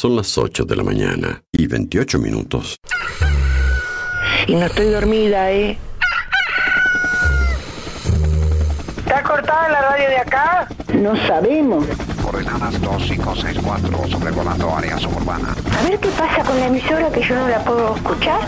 Son las 8 de la mañana y 28 minutos. Y no estoy dormida, ¿eh? ¿Está cortada la radio de acá? No sabemos. Coordenadas 2564, sobrevolando área suburbana. A ver qué pasa con la emisora que yo no la puedo escuchar.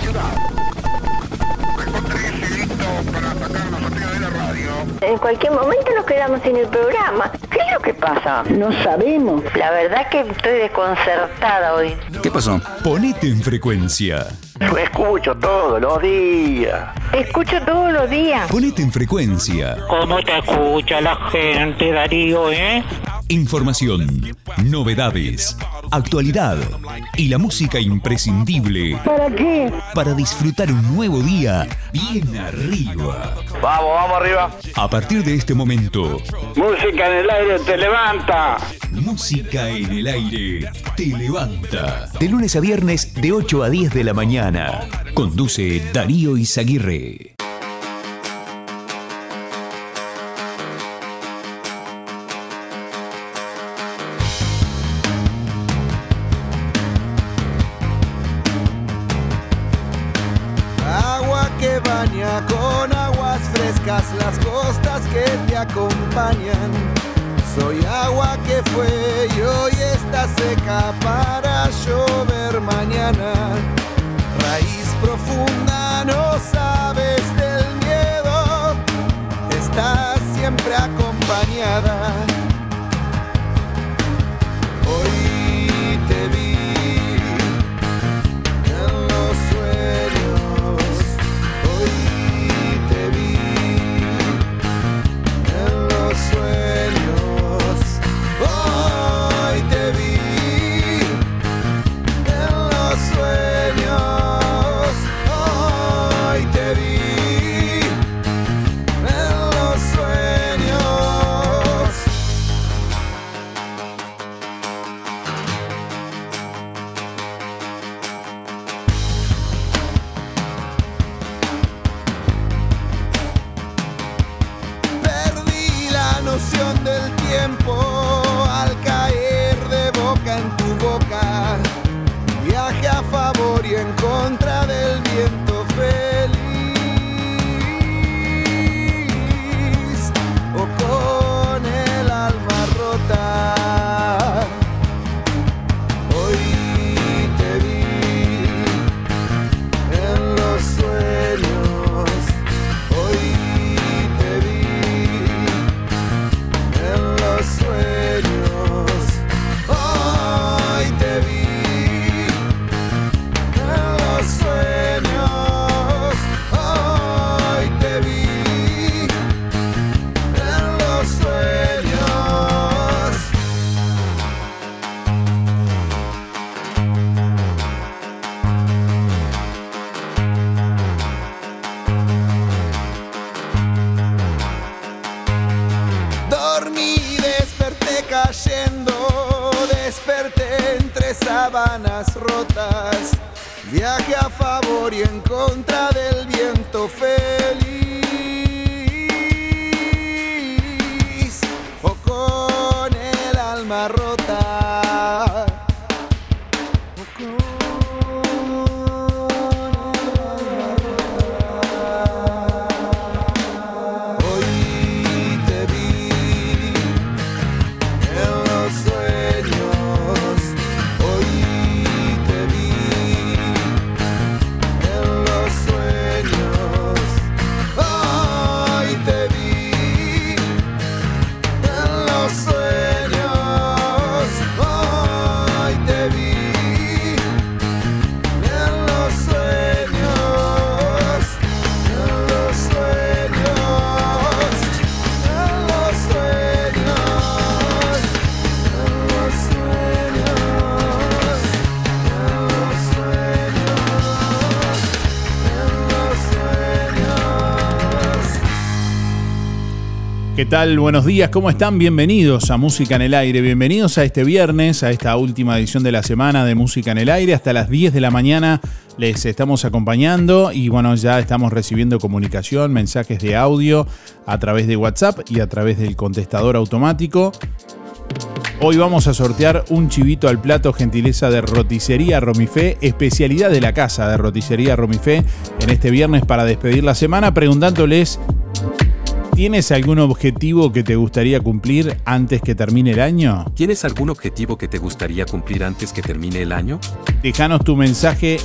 En cualquier momento nos quedamos sin el programa. ¿Qué es lo que pasa? No sabemos. La verdad que estoy desconcertada hoy. ¿Qué pasó? Ponete en frecuencia. Yo escucho todos los días. Escucho todos los días. Ponete en frecuencia. ¿Cómo te escucha la gente, Darío, eh? Información, novedades, actualidad y la música imprescindible ¿Para qué? para disfrutar un nuevo día bien arriba. Vamos, vamos arriba. A partir de este momento, Música en el aire te levanta. música en el aire te levanta. De lunes a viernes de 8 a 10 de la mañana. Conduce Darío Izaguirre. Tal? Buenos días, ¿cómo están? Bienvenidos a Música en el Aire, bienvenidos a este viernes, a esta última edición de la semana de Música en el Aire. Hasta las 10 de la mañana les estamos acompañando y bueno, ya estamos recibiendo comunicación, mensajes de audio a través de WhatsApp y a través del contestador automático. Hoy vamos a sortear un chivito al plato gentileza de Roticería Romifé, especialidad de la casa de Roticería Romifé en este viernes para despedir la semana preguntándoles ¿Tienes algún objetivo que te gustaría cumplir antes que termine el año? ¿Tienes algún objetivo que te gustaría cumplir antes que termine el año? Déjanos tu mensaje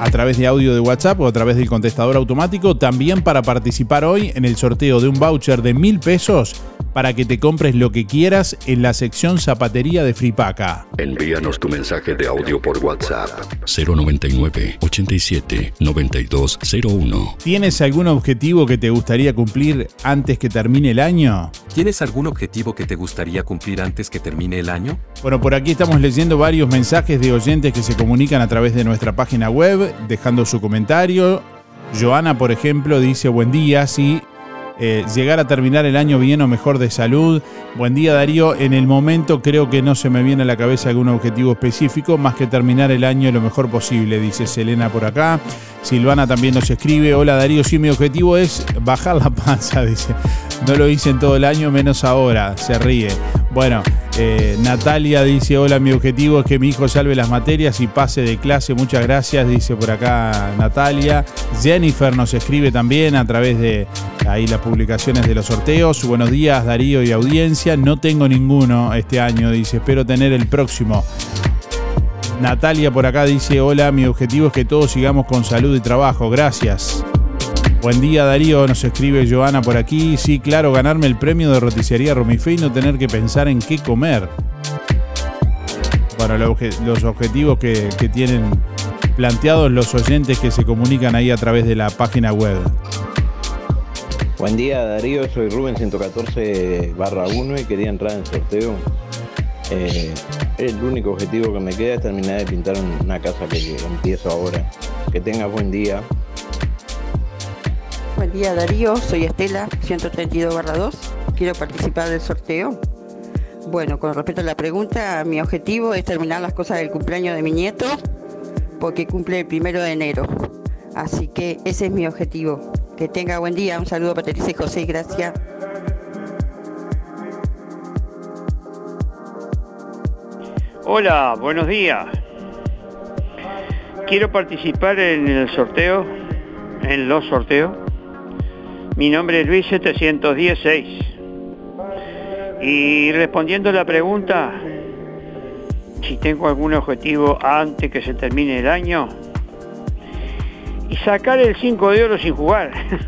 a través de audio de WhatsApp o a través del contestador automático, también para participar hoy en el sorteo de un voucher de mil pesos para que te compres lo que quieras en la sección zapatería de Fripaca. Envíanos tu mensaje de audio por WhatsApp 099 87 9201. ¿Tienes algún objetivo que te gustaría cumplir antes que termine el año? ¿Tienes algún objetivo que te gustaría cumplir antes que termine el año? Bueno, por aquí estamos leyendo varios mensajes de oyentes que se comunican a través de nuestra página web, dejando su comentario. Joana, por ejemplo, dice buen día, sí, eh, llegar a terminar el año bien o mejor de salud. Buen día Darío, en el momento creo que no se me viene a la cabeza algún objetivo específico, más que terminar el año lo mejor posible, dice Selena por acá. Silvana también nos escribe, hola Darío, sí, mi objetivo es bajar la panza, dice. No lo hice en todo el año, menos ahora, se ríe. Bueno, eh, Natalia dice, hola, mi objetivo es que mi hijo salve las materias y pase de clase. Muchas gracias, dice por acá Natalia. Jennifer nos escribe también a través de ahí las publicaciones de los sorteos. Buenos días, Darío y audiencia. No tengo ninguno este año, dice, espero tener el próximo. Natalia por acá dice, hola, mi objetivo es que todos sigamos con salud y trabajo. Gracias. Buen día Darío, nos escribe Joana por aquí. Sí, claro, ganarme el premio de roticería Romifé y no tener que pensar en qué comer. Bueno, los objetivos que, tienen planteados los oyentes que se comunican ahí a través de la página web. Buen día Darío, soy Rubén 114 barra 1 y quería entrar en sorteo. Eh, el único objetivo que me queda es terminar de pintar una casa que empiezo ahora. Que tengas buen día. Buen día Darío, soy Estela, 132-2. Quiero participar del sorteo. Bueno, con respecto a la pregunta, mi objetivo es terminar las cosas del cumpleaños de mi nieto, porque cumple el primero de enero. Así que ese es mi objetivo. Que tenga buen día. Un saludo para Teresa y José. Gracias. Hola, buenos días. Quiero participar en el sorteo, en los sorteos. Mi nombre es Luis 716. Y respondiendo la pregunta, si tengo algún objetivo antes que se termine el año, y sacar el 5 de oro sin jugar.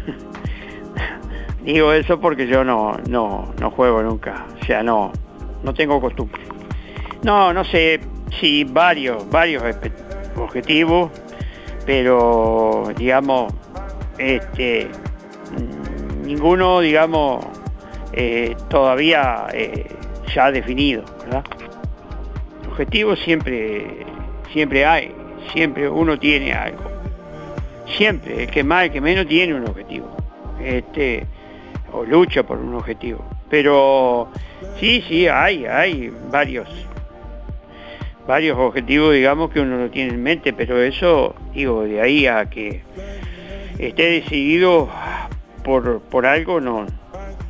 Digo eso porque yo no, no, no juego nunca, o sea, no, no tengo costumbre. No, no sé si varios, varios objetivos, pero digamos, este, ninguno, digamos, eh, todavía eh, ya definido, ¿verdad? Objetivos siempre, siempre hay, siempre uno tiene algo. Siempre, el que más, el que menos tiene un objetivo. Este, o lucha por un objetivo. Pero sí, sí, hay, hay varios, varios objetivos, digamos, que uno no tiene en mente, pero eso, digo, de ahí a que esté decidido por, por algo, no,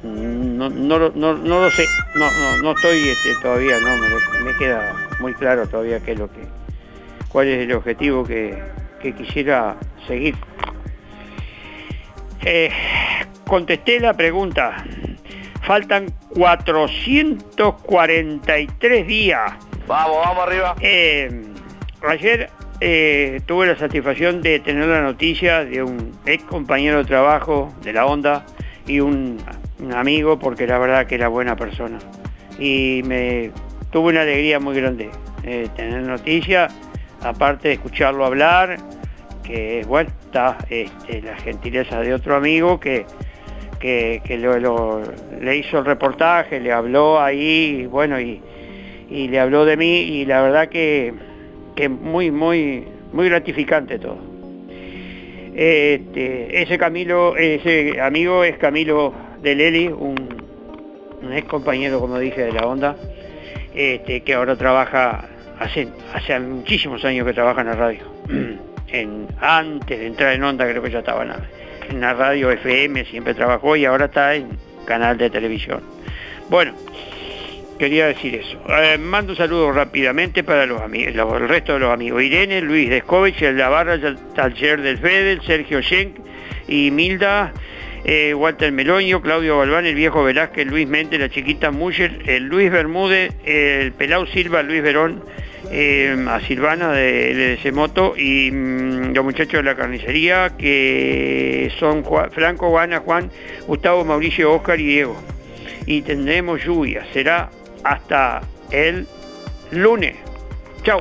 no, no, lo sé, no, no, estoy este, todavía, no, me, me, queda muy claro todavía qué es lo que, cuál es el objetivo que, que quisiera seguir. Eh, contesté la pregunta. Faltan 443 días. Vamos, vamos arriba. Eh, ayer eh, tuve la satisfacción de tener la noticia de un ex compañero de trabajo de la onda y un, amigo porque la verdad que era buena persona. Y me tuve una alegría muy grande tener noticia, aparte de escucharlo hablar que bueno, está este, la gentileza de otro amigo que, que, le hizo el reportaje, le habló ahí, bueno, y, le habló de mí y la verdad que, que muy, muy, muy gratificante todo. Este, ese Camilo, ese amigo es Camilo de Leli, un, ex compañero, como dije, de la onda, este, que ahora trabaja, hace, hace muchísimos años que trabaja en la radio. antes de entrar en onda creo que ya estaba en la, radio FM, siempre trabajó y ahora está en canal de televisión. Bueno, quería decir eso. Eh, mando un saludo rápidamente para los amigos, el resto de los amigos. Irene, Luis Descovich, el Barra, Taller del Fedel, Sergio Schenk y Milda, eh, Walter Meloño, Claudio Galván, el viejo Velázquez, Luis Mente, la chiquita Muller, el Luis Bermúdez, el Pelau Silva, Luis Verón, eh, a Silvana de LDC Moto y mm, los muchachos de la carnicería que son Franco, Juana, Juan, Gustavo, Mauricio, Oscar y Diego. Y tendremos lluvia, será hasta el lunes. Chao.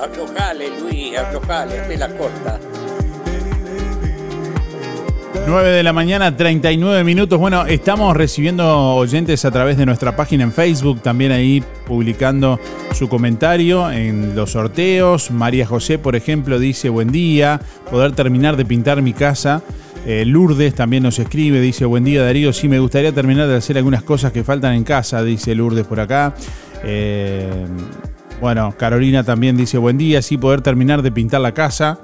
Aflojale, Luis, aflojale, de la corta. 9 de la mañana, 39 minutos. Bueno, estamos recibiendo oyentes a través de nuestra página en Facebook, también ahí publicando su comentario en los sorteos. María José, por ejemplo, dice, buen día, poder terminar de pintar mi casa. Eh, Lourdes también nos escribe, dice, buen día Darío, sí me gustaría terminar de hacer algunas cosas que faltan en casa, dice Lourdes por acá. Eh, bueno, Carolina también dice, buen día, sí poder terminar de pintar la casa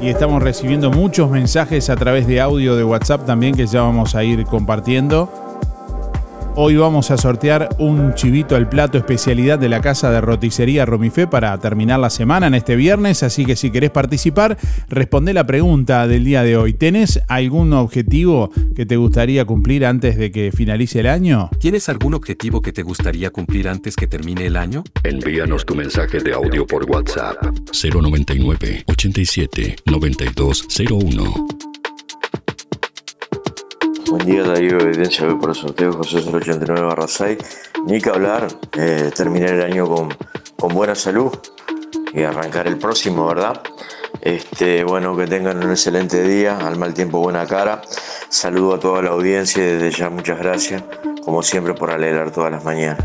y estamos recibiendo muchos mensajes a través de audio de WhatsApp también que ya vamos a ir compartiendo. Hoy vamos a sortear un chivito al plato especialidad de la casa de roticería Romifé para terminar la semana en este viernes, así que si querés participar, responde la pregunta del día de hoy. ¿Tenés algún objetivo que te gustaría cumplir antes de que finalice el año? ¿Tienes algún objetivo que te gustaría cumplir antes que termine el año? Envíanos tu mensaje de audio por WhatsApp 099 87 9201. Buen día Darío, evidencia hoy por el sorteo José 089 barra 6. Ni que hablar, eh, terminar el año con, con, buena salud y arrancar el próximo, ¿verdad? Este, bueno, que tengan un excelente día, al mal tiempo buena cara. Saludo a toda la audiencia y desde ya muchas gracias, como siempre, por alegrar todas las mañanas.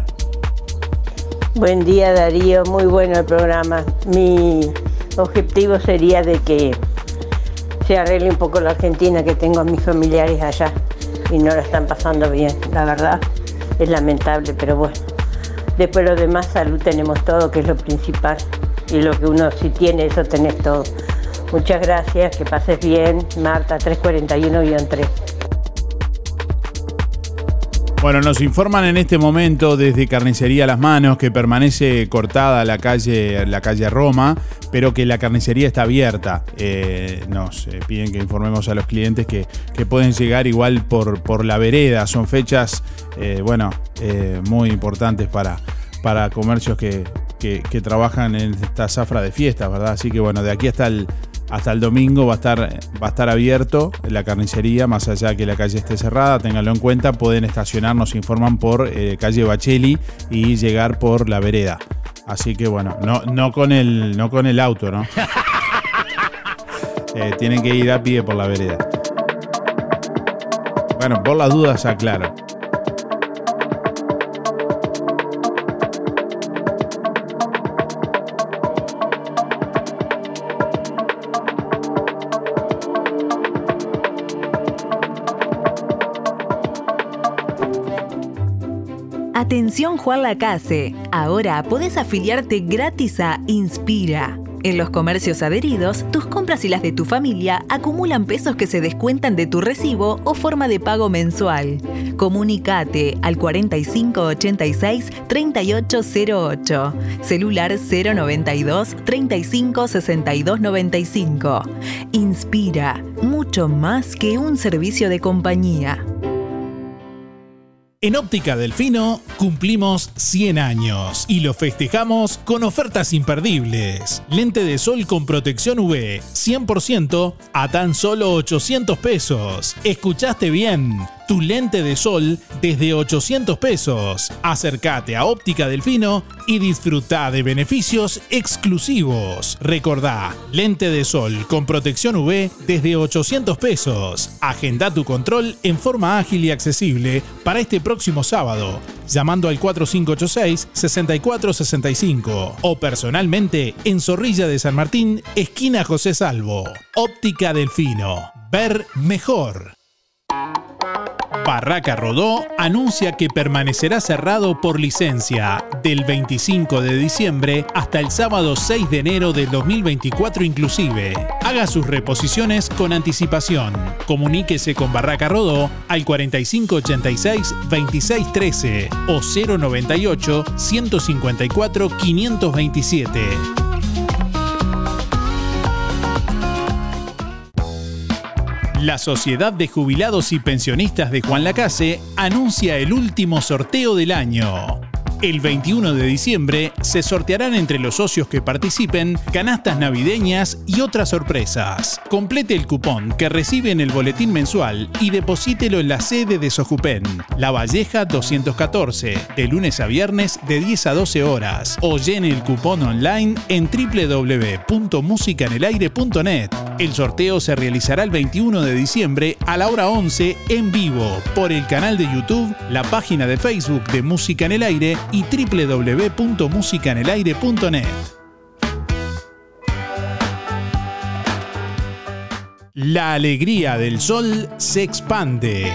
Buen día Darío, muy bueno el programa. Mi objetivo sería de que se arregle un poco la Argentina, que tengo a mis familiares allá y no la están pasando bien, la verdad. Es lamentable, pero bueno. Después lo demás, salud tenemos todo, que es lo principal. Y lo que uno si tiene, eso tenés todo. Muchas gracias, que pases bien. Marta 341-3. Bueno, nos informan en este momento desde Carnicería Las Manos que permanece cortada la calle, la calle Roma, pero que la carnicería está abierta. Eh, nos eh, piden que informemos a los clientes que, pueden llegar igual por, por la vereda. Son fechas, eh, bueno, muy importantes para, para comercios que, que, trabajan en esta zafra de fiestas, ¿verdad? Así que bueno, de aquí hasta el hasta el domingo va a estar, va a estar abierto la carnicería, más allá de que la calle esté cerrada, ténganlo en cuenta, pueden estacionar, nos informan por eh, calle Bacheli y llegar por la vereda. Así que bueno, no, no, con, el, no con el auto, ¿no? Eh, tienen que ir a pie por la vereda. Bueno, por las dudas aclaro. Juan Lacase, ahora puedes afiliarte gratis a Inspira. En los comercios adheridos, tus compras y las de tu familia acumulan pesos que se descuentan de tu recibo o forma de pago mensual. Comunicate al 4586-3808, celular 092 356295. Inspira, mucho más que un servicio de compañía. En Óptica Delfino cumplimos 100 años y lo festejamos con ofertas imperdibles. Lente de sol con protección UV 100% a tan solo 800 pesos. ¿Escuchaste bien? tu lente de sol desde 800 pesos. Acércate a Óptica Delfino y disfruta de beneficios exclusivos. Recordá, lente de sol con protección UV desde 800 pesos. Agenda tu control en forma ágil y accesible para este próximo sábado, llamando al 4586-6465 o personalmente en Zorrilla de San Martín, esquina José Salvo. Óptica Delfino. Ver mejor. Barraca Rodó anuncia que permanecerá cerrado por licencia del 25 de diciembre hasta el sábado 6 de enero del 2024 inclusive. Haga sus reposiciones con anticipación. Comuníquese con Barraca Rodó al 4586-2613 o 098-154-527. La Sociedad de Jubilados y Pensionistas de Juan Lacase anuncia el último sorteo del año. El 21 de diciembre se sortearán entre los socios que participen canastas navideñas y otras sorpresas. Complete el cupón que recibe en el boletín mensual y deposítelo en la sede de Sojupen, La Valleja 214, de lunes a viernes de 10 a 12 horas o llene el cupón online en www.musicanelaire.net. El sorteo se realizará el 21 de diciembre a la hora 11 en vivo por el canal de YouTube, la página de Facebook de Música en el Aire y www.musicanelaire.net. La alegría del sol se expande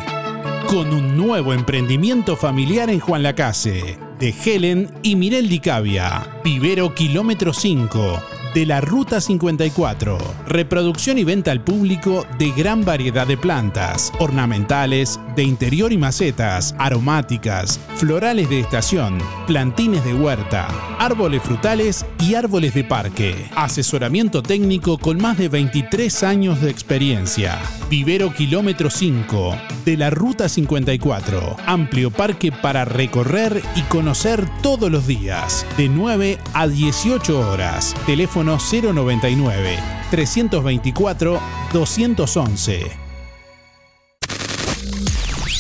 con un nuevo emprendimiento familiar en Juan Lacase de Helen y Mirel Dicavia. Vivero Kilómetro 5 de la Ruta 54. Reproducción y venta al público de gran variedad de plantas, ornamentales, de interior y macetas, aromáticas, florales de estación, plantines de huerta, árboles frutales y árboles de parque. Asesoramiento técnico con más de 23 años de experiencia. Vivero Kilómetro 5 de la Ruta 54. Amplio parque para recorrer y conocer todos los días. De 9 a 18 horas. Teléfono 099 324 211.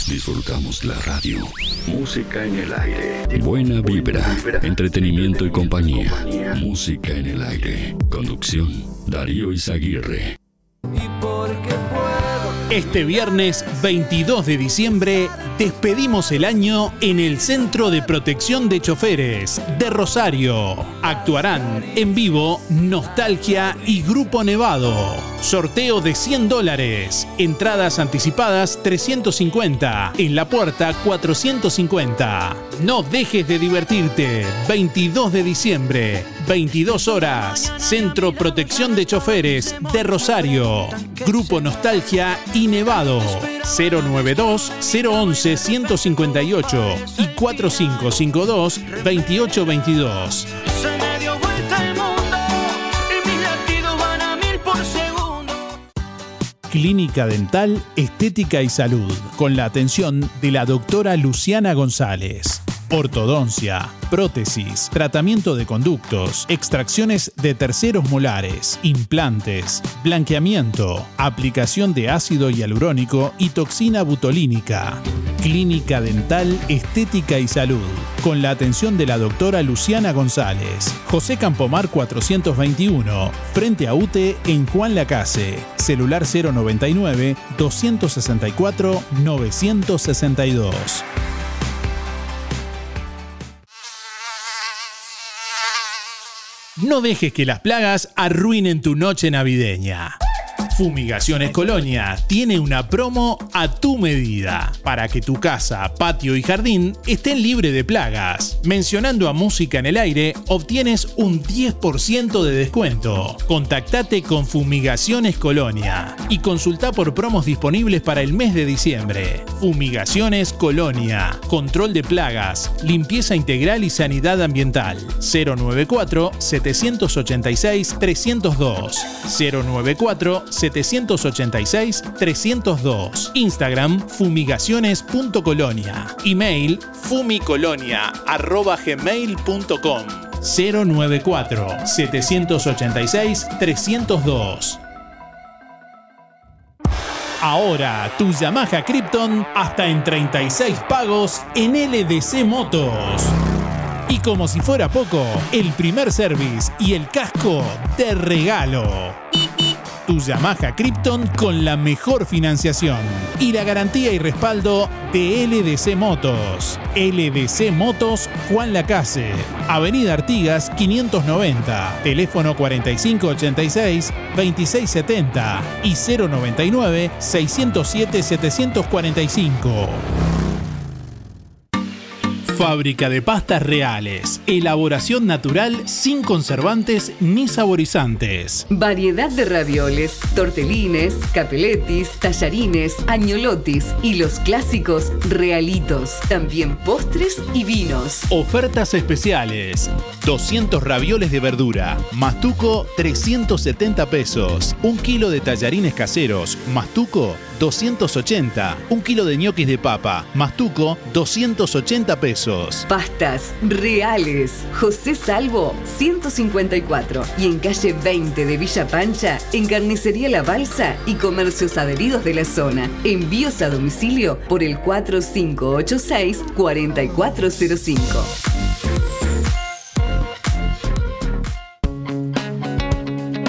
Disfrutamos la radio. Música en el aire. Buena vibra, entretenimiento y compañía. Música en el aire. Conducción, Darío Izaguirre. Este viernes 22 de diciembre despedimos el año en el Centro de Protección de Choferes de Rosario. Actuarán en vivo Nostalgia y Grupo Nevado. Sorteo de 100 dólares. Entradas anticipadas 350. En la puerta 450. No dejes de divertirte. 22 de diciembre, 22 horas. Centro Protección de Choferes de Rosario. Grupo Nostalgia y Nevado. 092 011 158 y 4552 2822. Se me dio vuelta el mundo y mis latidos van a mil por segundo. Clínica Dental, Estética y Salud, con la atención de la doctora Luciana González. Ortodoncia, prótesis, tratamiento de conductos, extracciones de terceros molares, implantes, blanqueamiento, aplicación de ácido hialurónico y toxina butolínica. Clínica Dental, Estética y Salud, con la atención de la doctora Luciana González. José Campomar 421, frente a UTE en Juan Lacase. Celular 099 264 962. No dejes que las plagas arruinen tu noche navideña. Fumigaciones Colonia tiene una promo a tu medida para que tu casa, patio y jardín estén libres de plagas. Mencionando a Música en el Aire, obtienes un 10% de descuento. Contactate con Fumigaciones Colonia y consulta por promos disponibles para el mes de diciembre. Fumigaciones Colonia, control de plagas, limpieza integral y sanidad ambiental. 094 786 302 094 786 302. Instagram fumigaciones.colonia. Email fumicolonia@gmail.com 094 786 302. Ahora tu Yamaha Krypton hasta en 36 pagos en LDC Motos. Y como si fuera poco, el primer service y el casco de regalo. Tu Yamaha Krypton con la mejor financiación y la garantía y respaldo de LDC Motos. LDC Motos Juan Lacase, Avenida Artigas 590, teléfono 4586-2670 y 099-607-745. Fábrica de pastas reales. Elaboración natural sin conservantes ni saborizantes. Variedad de ravioles, tortelines, capeletis, tallarines, añolotis y los clásicos realitos. También postres y vinos. Ofertas especiales. 200 ravioles de verdura. Mastuco 370 pesos. Un kilo de tallarines caseros. Mastuco 280. Un kilo de ñoquis de papa. Mastuco 280 pesos. Pastas reales. José Salvo 154 y en calle 20 de Villa Pancha, en Carnicería La Balsa y comercios adheridos de la zona. Envíos a domicilio por el 4586 4405.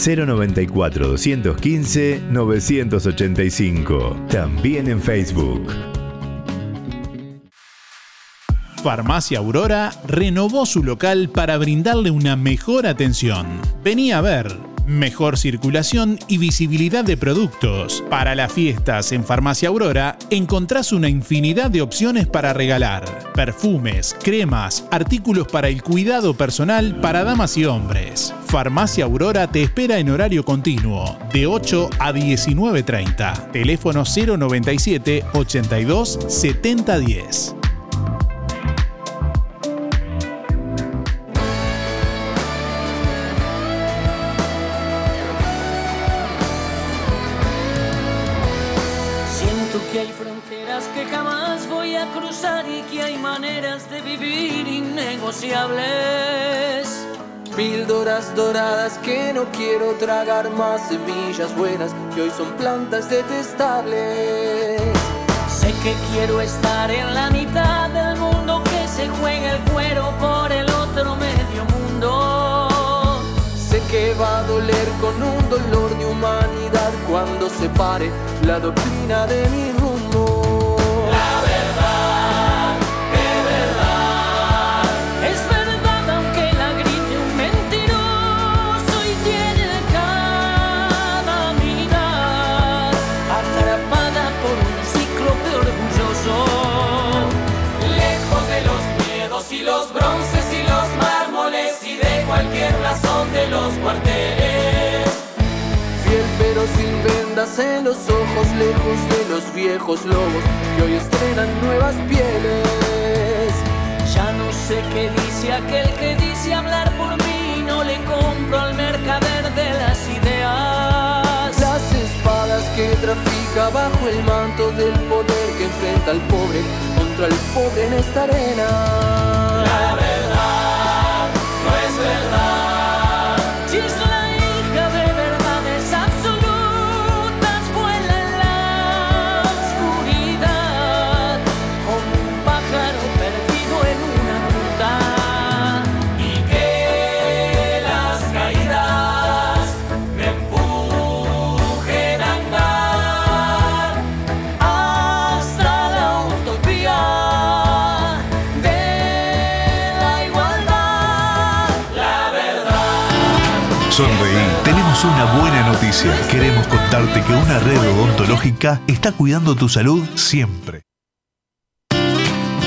094 215 985. También en Facebook. Farmacia Aurora renovó su local para brindarle una mejor atención. Venía a ver. Mejor circulación y visibilidad de productos. Para las fiestas en Farmacia Aurora encontrás una infinidad de opciones para regalar. Perfumes, cremas, artículos para el cuidado personal para damas y hombres. Farmacia Aurora te espera en horario continuo, de 8 a 19.30. Teléfono 097 82 7010. Innegociables. Píldoras doradas que no quiero tragar más semillas buenas que hoy son plantas detestables. Sé que quiero estar en la mitad del mundo que se juega el cuero por el otro medio mundo. Sé que va a doler con un dolor de humanidad cuando se pare la doctrina de mi rumbo. Cuarteles. Fiel pero sin vendas en los ojos, lejos de los viejos lobos que hoy estrenan nuevas pieles. Ya no sé qué dice aquel que dice hablar por mí, no le compro al mercader de las ideas. Las espadas que trafica bajo el manto del poder que enfrenta al pobre contra el pobre en esta arena. La verdad no es verdad. Contarte que una red odontológica está cuidando tu salud siempre.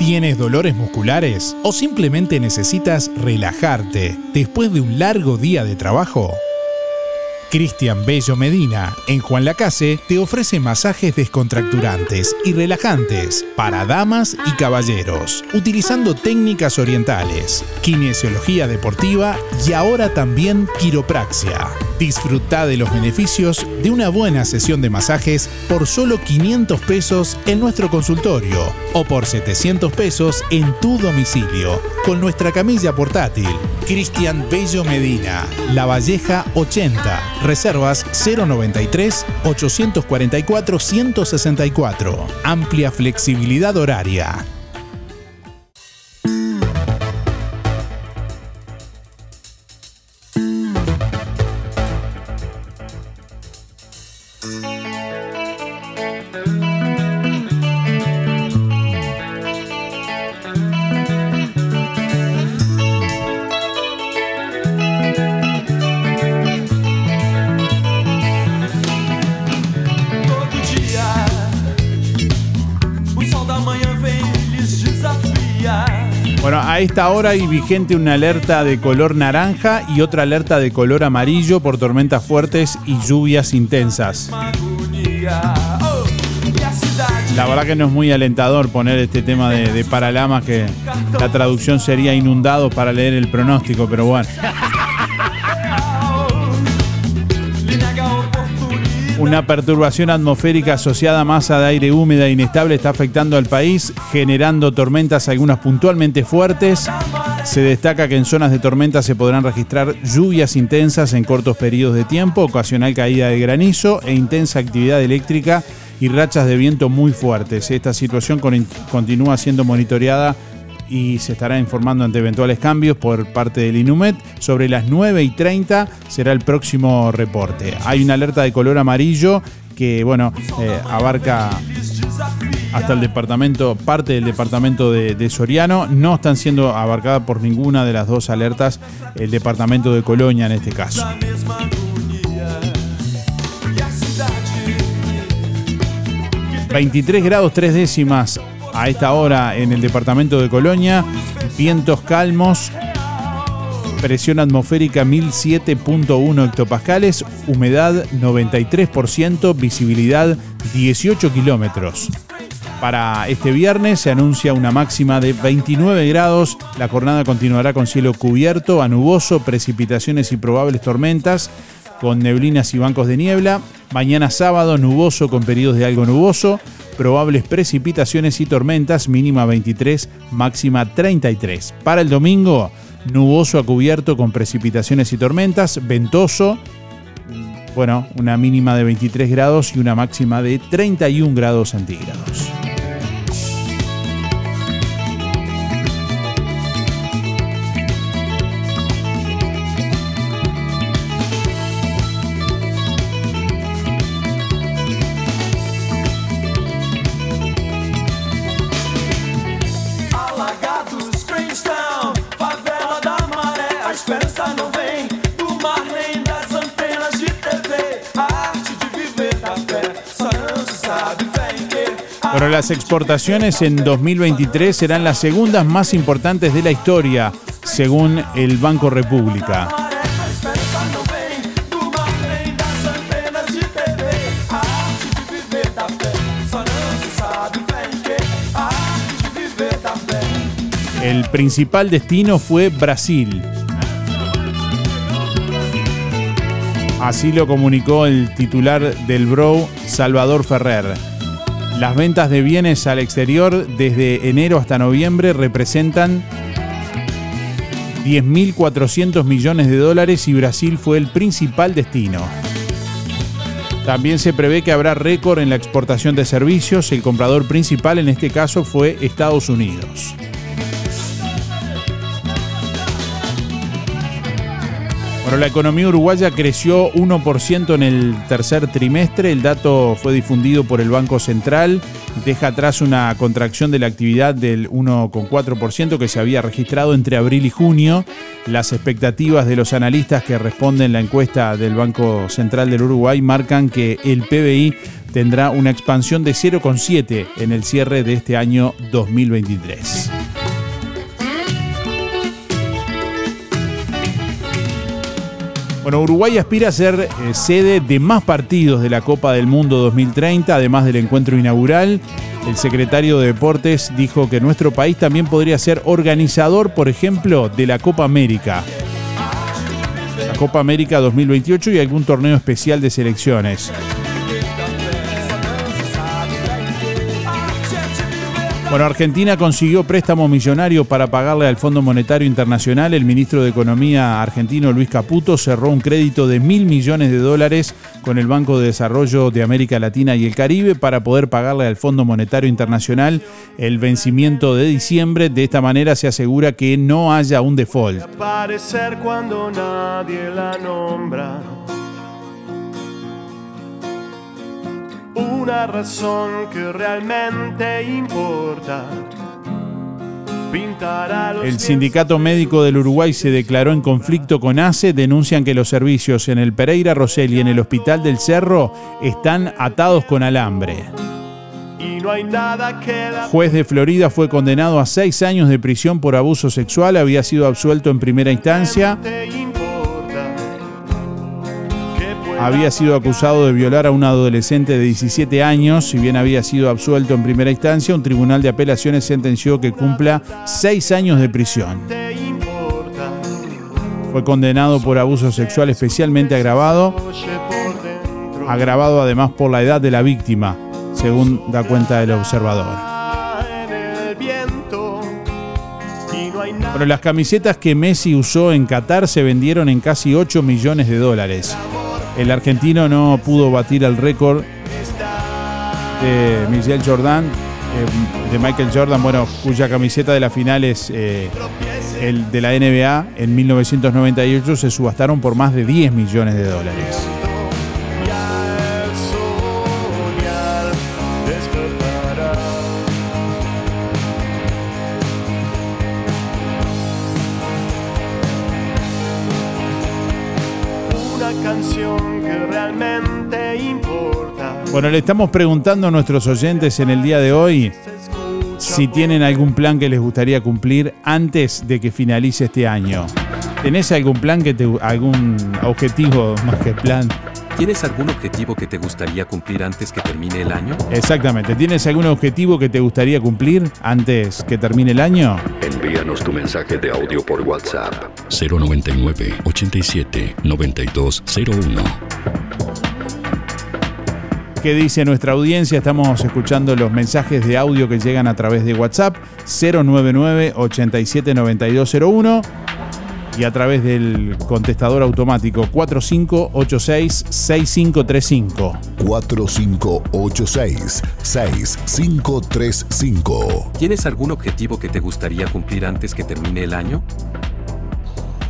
¿Tienes dolores musculares o simplemente necesitas relajarte después de un largo día de trabajo? Cristian Bello Medina, en Juan Lacase, te ofrece masajes descontracturantes y relajantes para damas y caballeros, utilizando técnicas orientales, kinesiología deportiva y ahora también quiropraxia. Disfruta de los beneficios de una buena sesión de masajes por solo 500 pesos en nuestro consultorio o por 700 pesos en tu domicilio con nuestra camilla portátil. Cristian Bello Medina, La Valleja 80, reservas 093 844 164. Amplia flexibilidad horaria. A esta hora hay vigente una alerta de color naranja y otra alerta de color amarillo por tormentas fuertes y lluvias intensas. La verdad que no es muy alentador poner este tema de, de Paralamas, que la traducción sería inundado para leer el pronóstico, pero bueno. Una perturbación atmosférica asociada a masa de aire húmeda e inestable está afectando al país, generando tormentas, algunas puntualmente fuertes. Se destaca que en zonas de tormenta se podrán registrar lluvias intensas en cortos periodos de tiempo, ocasional caída de granizo e intensa actividad eléctrica y rachas de viento muy fuertes. Esta situación con- continúa siendo monitoreada y se estará informando ante eventuales cambios por parte del INUMET. Sobre las 9 y 30 será el próximo reporte. Hay una alerta de color amarillo que, bueno, eh, abarca hasta el departamento, parte del departamento de, de Soriano. No están siendo abarcadas por ninguna de las dos alertas el departamento de Colonia en este caso. a mesma agonia. E a cidade 23 grados 3 décimas a esta hora en el departamento de Colonia, vientos calmos, presión atmosférica 1007.1 hectopascales, humedad 93%, visibilidad 18 kilómetros. Para este viernes se anuncia una máxima de 29 grados. La jornada continuará con cielo cubierto, a nuboso, precipitaciones y probables tormentas, con neblinas y bancos de niebla. Mañana sábado nuboso con periodos de algo nuboso. Probables precipitaciones y tormentas, mínima 23, máxima 33. Para el domingo, nuboso a cubierto con precipitaciones y tormentas, ventoso, bueno, una mínima de 23 grados y una máxima de 31 grados centígrados. Las exportaciones en 2023 serán las segundas más importantes de la historia, según el Banco República. El principal destino fue Brasil. Así lo comunicó el titular del Bro, Salvador Ferrer. Las ventas de bienes al exterior desde enero hasta noviembre representan 10.400 millones de dólares y Brasil fue el principal destino. También se prevé que habrá récord en la exportación de servicios. El comprador principal en este caso fue Estados Unidos. Bueno, la economía uruguaya creció 1% en el tercer trimestre. El dato fue difundido por el Banco Central. Deja atrás una contracción de la actividad del 1,4% que se había registrado entre abril y junio. Las expectativas de los analistas que responden la encuesta del Banco Central del Uruguay marcan que el PBI tendrá una expansión de 0,7 en el cierre de este año 2023. Bueno, Uruguay aspira a ser eh, sede de más partidos de la Copa del Mundo 2030, además del encuentro inaugural. El secretario de Deportes dijo que nuestro país también podría ser organizador, por ejemplo, de la Copa América. La Copa América 2028 y algún torneo especial de selecciones. Bueno, Argentina consiguió préstamo millonario para pagarle al Fondo Monetario Internacional. El ministro de Economía argentino Luis Caputo cerró un crédito de mil millones de dólares con el Banco de Desarrollo de América Latina y el Caribe para poder pagarle al Fondo Monetario Internacional el vencimiento de diciembre. De esta manera se asegura que no haya un default. Aparecer cuando nadie la nombra. Una razón que realmente importa. El Sindicato Médico del Uruguay se declaró en conflicto con ACE. Denuncian que los servicios en el Pereira Rosell y en el Hospital del Cerro están atados con alambre. Juez de Florida fue condenado a seis años de prisión por abuso sexual. Había sido absuelto en primera instancia. Había sido acusado de violar a un adolescente de 17 años. Si bien había sido absuelto en primera instancia, un tribunal de apelaciones sentenció que cumpla seis años de prisión. Fue condenado por abuso sexual especialmente agravado, agravado además por la edad de la víctima, según da cuenta el observador. Bueno, las camisetas que Messi usó en Qatar se vendieron en casi 8 millones de dólares. El argentino no pudo batir el récord de Michel Jordan, eh, de Michael Jordan, bueno, cuya camiseta de la final es eh, el de la NBA en 1998 se subastaron por más de 10 millones de dólares. Canción que realmente importa. Bueno, le estamos preguntando a nuestros oyentes en el día de hoy si tienen algún plan que les gustaría cumplir antes de que finalice este año. ¿Tenés algún plan que te, algún objetivo más que plan? ¿Tienes algún objetivo que te gustaría cumplir antes que termine el año? Exactamente. ¿Tienes algún objetivo que te gustaría cumplir antes que termine el año? Envíanos tu mensaje de audio por WhatsApp 099 87 9201. ¿Qué dice nuestra audiencia? Estamos escuchando los mensajes de audio que llegan a través de WhatsApp 099 87 9201 y a través del contestador automático 4586 6535. 4586-6535. ¿Tienes algún objetivo que te gustaría cumplir antes que termine el año?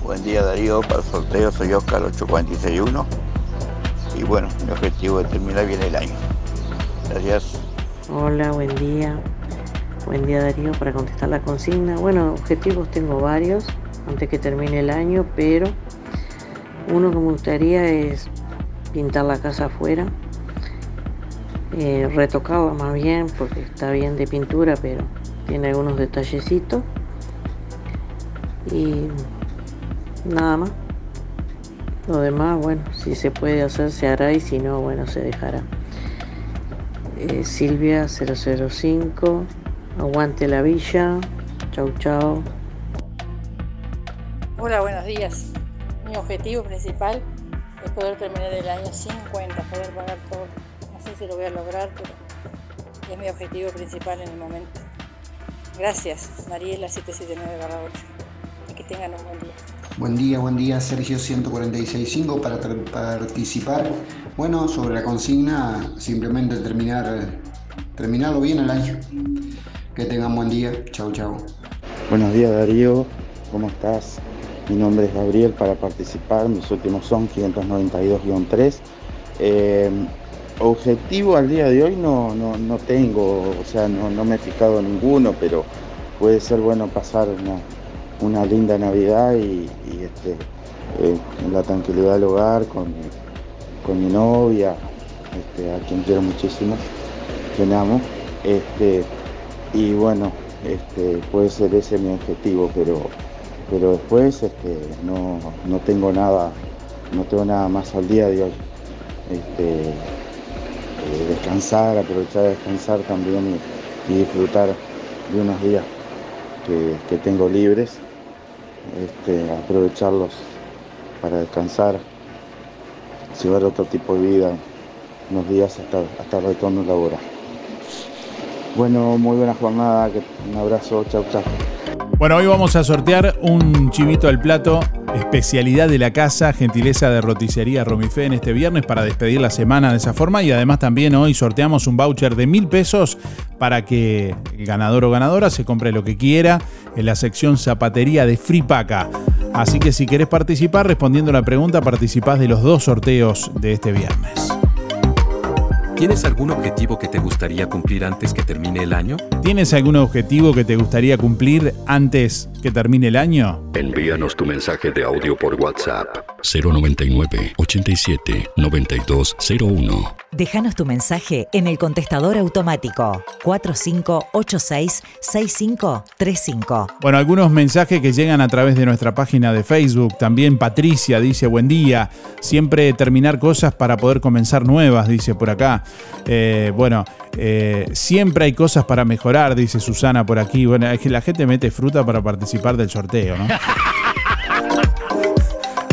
Buen día Darío, para el sorteo soy Oscar 8461 y bueno, mi objetivo es terminar bien el año. Gracias. Hola, buen día. Buen día Darío, para contestar la consigna. Bueno, objetivos tengo varios antes que termine el año, pero uno que me gustaría es pintar la casa afuera. Eh, retocada más bien, porque está bien de pintura, pero tiene algunos detallecitos. Y nada más. Lo demás, bueno, si se puede hacer se hará y si no, bueno, se dejará. Eh, Silvia 005, aguante la villa, chau chau. Hola, buenos días. Mi objetivo principal es poder terminar el año sin cuentas, poder pagar todo. No sé si lo voy a lograr, pero es mi objetivo principal en el momento. Gracias, Mariela 779 8. Y que tengan un buen día. Buen día, buen día, Sergio 146.5 para participar. Bueno, sobre la consigna, simplemente terminar, terminarlo bien el año. Que tengan buen día. Chau, chau. Buenos días Darío, ¿cómo estás? Mi nombre es Gabriel para participar, mis últimos son 592-3. Eh, objetivo al día de hoy no, no, no tengo, o sea, no, no me he fijado ninguno, pero puede ser bueno pasar una, una linda Navidad y, este, eh, en la tranquilidad del hogar con, con mi novia, este, a quien quiero muchísimo, quien amo. Este, y bueno, este, puede ser ese mi objetivo, pero, pero después este, no, no tengo nada, no tengo nada más al día de hoy. Este, eh, descansar, aprovechar de descansar también y, y disfrutar de unos días que, que tengo libres, este, aprovecharlos para descansar, llevar otro tipo de vida unos días hasta, hasta el retorno laboral. Bueno, muy buena jornada, un abrazo, chau chau. Bueno, hoy vamos a sortear un chivito al plato, especialidad de la casa, gentileza de roticería Romifé en este viernes para despedir la semana de esa forma y además también hoy sorteamos un voucher de mil pesos para que el ganador o ganadora se compre lo que quiera en la sección zapatería de Fripaca. Así que si querés participar respondiendo la pregunta, participás de los dos sorteos de este viernes. ¿Tienes algún objetivo que te gustaría cumplir antes que termine el año? ¿Tienes algún objetivo que te gustaría cumplir antes que termine el año? Envíanos tu mensaje de audio por WhatsApp 099 87 9201. Déjanos tu mensaje en el contestador automático 4586-6535. Bueno, algunos mensajes que llegan a través de nuestra página de Facebook. También Patricia dice, buen día. Siempre terminar cosas para poder comenzar nuevas, dice por acá. Eh, bueno, eh, siempre hay cosas para mejorar, dice Susana por aquí. Bueno, es que la gente mete fruta para participar del sorteo, ¿no?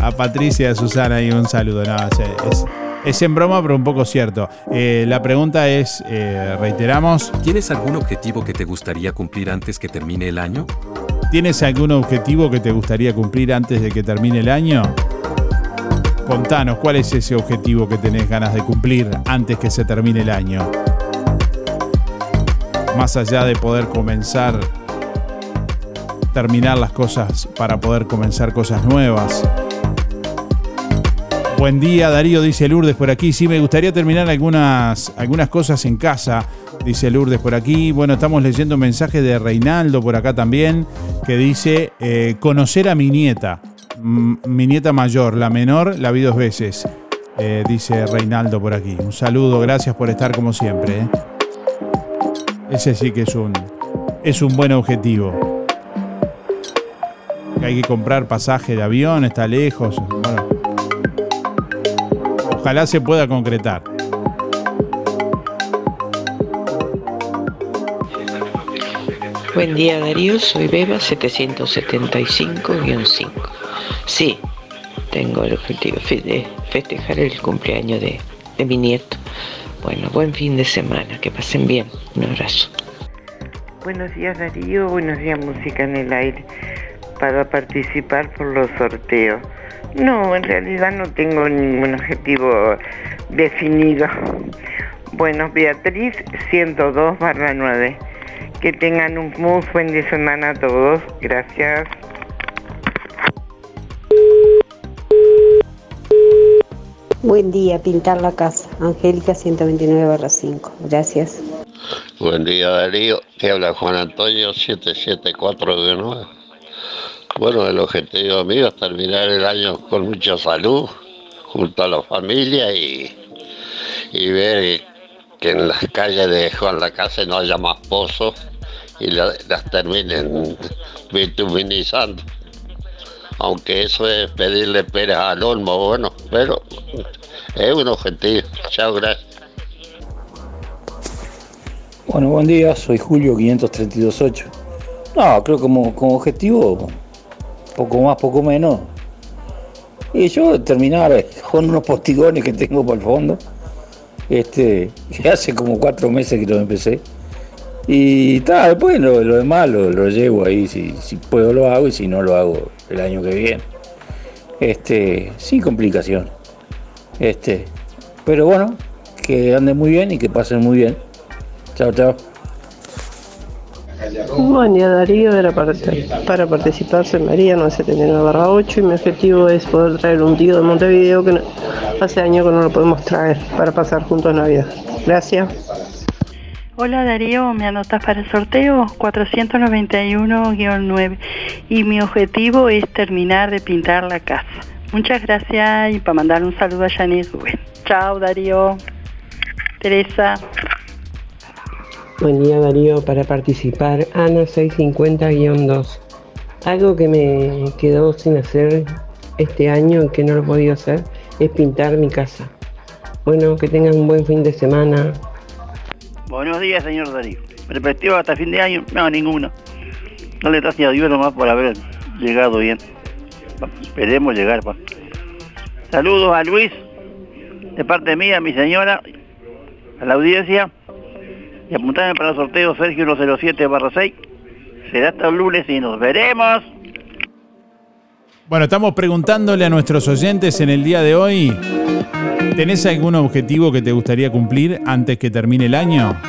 A Patricia y a Susana y un saludo. No, es, es- es en broma, pero un poco cierto. Eh, la pregunta es, eh, reiteramos, ¿Tienes algún objetivo que te gustaría cumplir antes que termine el año? ¿Tienes algún objetivo que te gustaría cumplir antes de que termine el año? Contanos, ¿cuál es ese objetivo que tenés ganas de cumplir antes que se termine el año? Más allá de poder comenzar, terminar las cosas para poder comenzar cosas nuevas. Buen día, Darío, dice Lourdes por aquí. Sí, me gustaría terminar algunas, algunas cosas en casa, dice Lourdes por aquí. Bueno, estamos leyendo un mensaje de Reinaldo por acá también, que dice, eh, conocer a mi nieta, mi nieta mayor, la menor, la vi dos veces, eh, dice Reinaldo por aquí. Un saludo, gracias por estar como siempre. eh. Ese sí que es un, es un buen objetivo. Hay que comprar pasaje de avión, está lejos. Ojalá se pueda concretar. Buen día Darío, soy Beba 775-5. Sí, tengo el objetivo de festejar el cumpleaños de, de mi nieto. Bueno, buen fin de semana, que pasen bien. Un abrazo. Buenos días Darío, buenos días Música en el Aire. Para participar por los sorteos. No, en realidad no tengo ningún objetivo definido. Bueno, Beatriz 102 barra 9. Que tengan un muy buen de semana a todos. Gracias. Buen día, pintar la casa. Angélica 129 5. Gracias. Buen día Darío, te habla Juan Antonio 77419. Bueno, el objetivo mío es terminar el año con mucha salud, junto a la familia y, y ver que en las calles de Juan la Casa no haya más pozos y la- las terminen bituminizando. Aunque eso es pedirle peras al olmo, bueno, pero es un objetivo. Chao, gracias. Bueno, buen día, soy Julio 5328. No, creo como, como objetivo, poco más, poco menos. Y yo terminar eh, con unos postigones que tengo por el fondo. Este, que hace como cuatro meses que lo empecé. Y tal, después lo, lo demás lo, lo llevo ahí. Si, si puedo lo hago y si no lo hago el año que viene. este, sin complicación. Este, pero bueno, que anden muy bien y que pasen muy bien. Chao, chao. Buen día Darío, era para, participar soy María 979 8 y mi objetivo es poder traer un tío de Montevideo que hace años que no lo podemos traer para pasar juntos Navidad. Gracias. Hola Darío, ¿me anotas para el sorteo? 491-9 y mi objetivo es terminar de pintar la casa. Muchas gracias y para mandar un saludo a Janet Rubén. Chao Darío. Teresa. Buen día Darío, para participar Ana 650-2. Algo que me quedó sin hacer este año que no lo he podido hacer es pintar mi casa. Bueno, que tengan un buen fin de semana. Buenos días, señor Darío. ¿Perspectiva hasta fin de año? No, ninguno. No le gracias a Dios nomás por haber llegado bien. Esperemos llegar, pa. Saludos a Luis, de parte mía, mi señora, a la audiencia. Y apuntame para el sorteo Sergio 107 barra 6. Será hasta el lunes y nos veremos. Bueno, estamos preguntándole a nuestros oyentes en el día de hoy, ¿tenés algún objetivo que te gustaría cumplir antes que termine el año?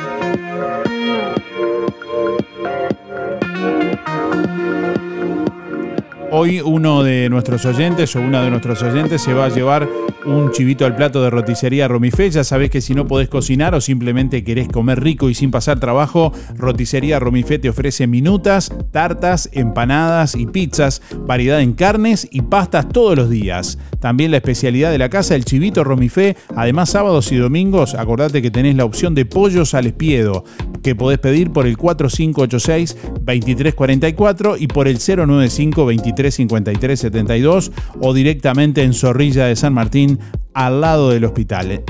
Hoy uno de nuestros oyentes o una de nuestros oyentes se va a llevar un chivito al plato de roticería Romifé. Ya sabés que si no podés cocinar o simplemente querés comer rico y sin pasar trabajo, roticería Romifé te ofrece minutas, tartas, empanadas y pizzas, variedad en carnes y pastas todos los días. También la especialidad de la casa, el chivito Romifé. Además, sábados y domingos, acordate que tenés la opción de pollos al espiedo, que podés pedir por el 4586-2344 y por el 095-2353-72 o directamente en Zorrilla de San Martín, al lado del hospital.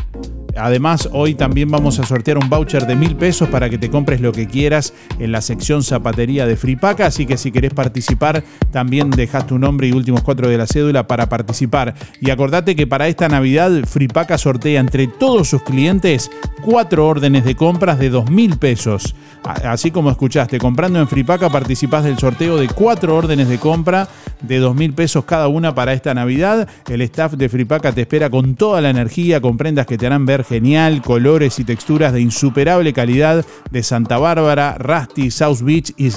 Además, hoy también vamos a sortear un voucher de mil pesos para que te compres lo que quieras en la sección zapatería de Fripaca. Así que si querés participar, también dejas tu nombre y últimos cuatro de la cédula para participar. Y acordate que para esta Navidad, Fripaca sortea entre todos sus clientes cuatro órdenes de compras de dos mil pesos. Así como escuchaste, comprando en Fripaca participás del sorteo de cuatro órdenes de compra de dos mil pesos cada una para esta Navidad. El staff de Fripaca te espera con toda la energía, con prendas que te harán ver genial, colores y texturas de insuperable calidad de Santa Bárbara, Rusty, South Beach y,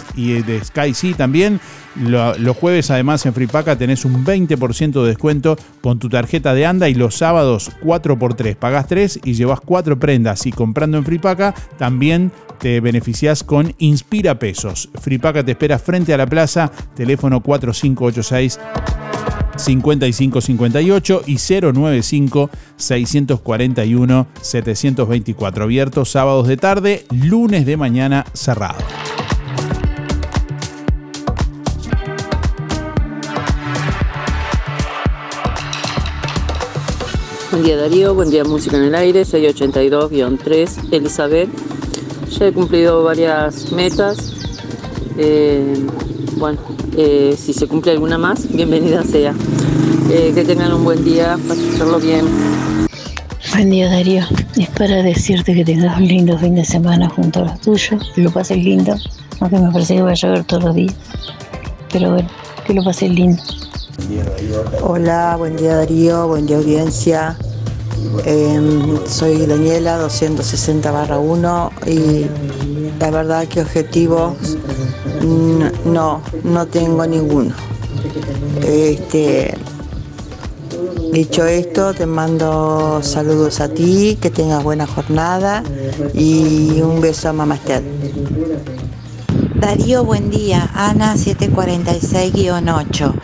de Sky Sea también. Lo- los jueves además en Fripaca tenés un 20% de descuento con tu tarjeta de ANDA y los sábados 4x3. Pagás 3 y llevas 4 prendas y comprando en Fripaca también te beneficias con Inspira Pesos. Fripaca te espera frente a la plaza, teléfono 4586 5558 y 095 641 724. Abierto sábados de tarde, lunes de mañana cerrado. Buen día Darío, buen día Música en el Aire, 682-3, Elizabeth. Ya he cumplido varias metas. Eh, bueno, eh, si se cumple alguna más, bienvenida sea. Eh, que tengan un buen día, pasarlo bien. Buen día Darío, es para decirte que tengas un lindo fin de semana junto a los tuyos, que lo pases lindo, aunque me parece que va a llover todos los días, pero bueno, que lo pases lindo. Hola, buen día Darío, buen día audiencia. Em, soy Daniela, 260 barra 1 y la verdad que objetivos no, no tengo ninguno. Este, dicho esto, te mando saludos a ti, que tengas buena jornada y un beso a Mamá Estel. Darío, buen día. Ana 746-8.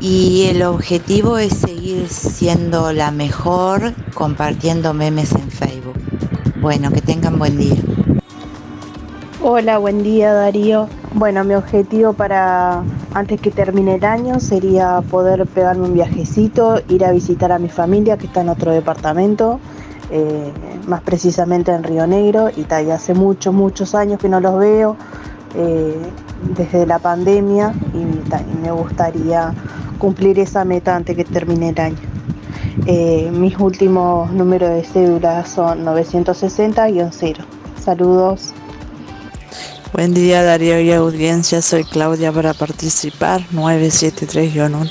Y el objetivo es seguir siendo la mejor compartiendo memes en Facebook. Bueno, que tengan buen día. Hola, buen día Darío. Bueno, mi objetivo para antes que termine el año sería poder pegarme un viajecito, ir a visitar a mi familia que está en otro departamento, eh, más precisamente en Río Negro, y ta, y hace muchos, muchos años que no los veo, eh, desde la pandemia, y me gustaría cumplir esa meta antes que termine el año. Eh, mis últimos números de cédula son 960-0. Saludos. Buen día Darío y audiencia, soy Claudia para participar 973-1.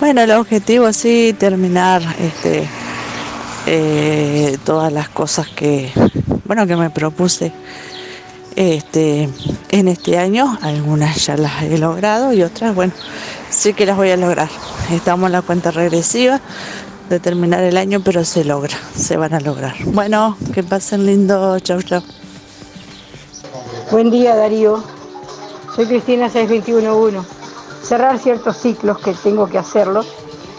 Bueno, el objetivo sí terminar este, eh, todas las cosas que, bueno, que me propuse este, en este año. Algunas ya las he logrado y otras, bueno, sí que las voy a lograr. Estamos en la cuenta regresiva de terminar el año, pero se logra, se van a lograr. Bueno, que pasen lindo, chau chau. Buen día Darío, soy Cristina 6211. Cerrar ciertos ciclos que tengo que hacerlo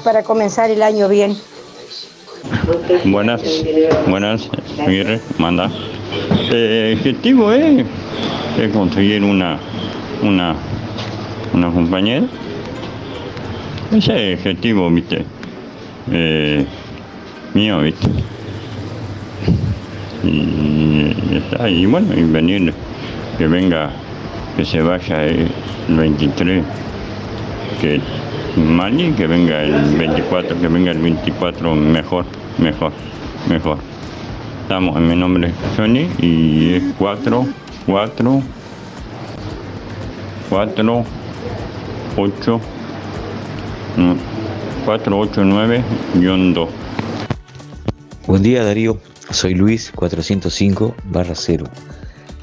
para comenzar el año bien. Buenas, buenas, Aguirre, manda. El objetivo es, es conseguir una, una, una compañera. Ese es el objetivo, viste, eh, mío, viste. Y, y bueno, y venir, que venga, que se vaya el 23, que mal y que venga el 24, que venga el 24 mejor, mejor, mejor. Estamos mi nombre es Johnny y es 4, 4, 4, 8, 489-2. Buen día Darío, soy Luis 405 barra 0.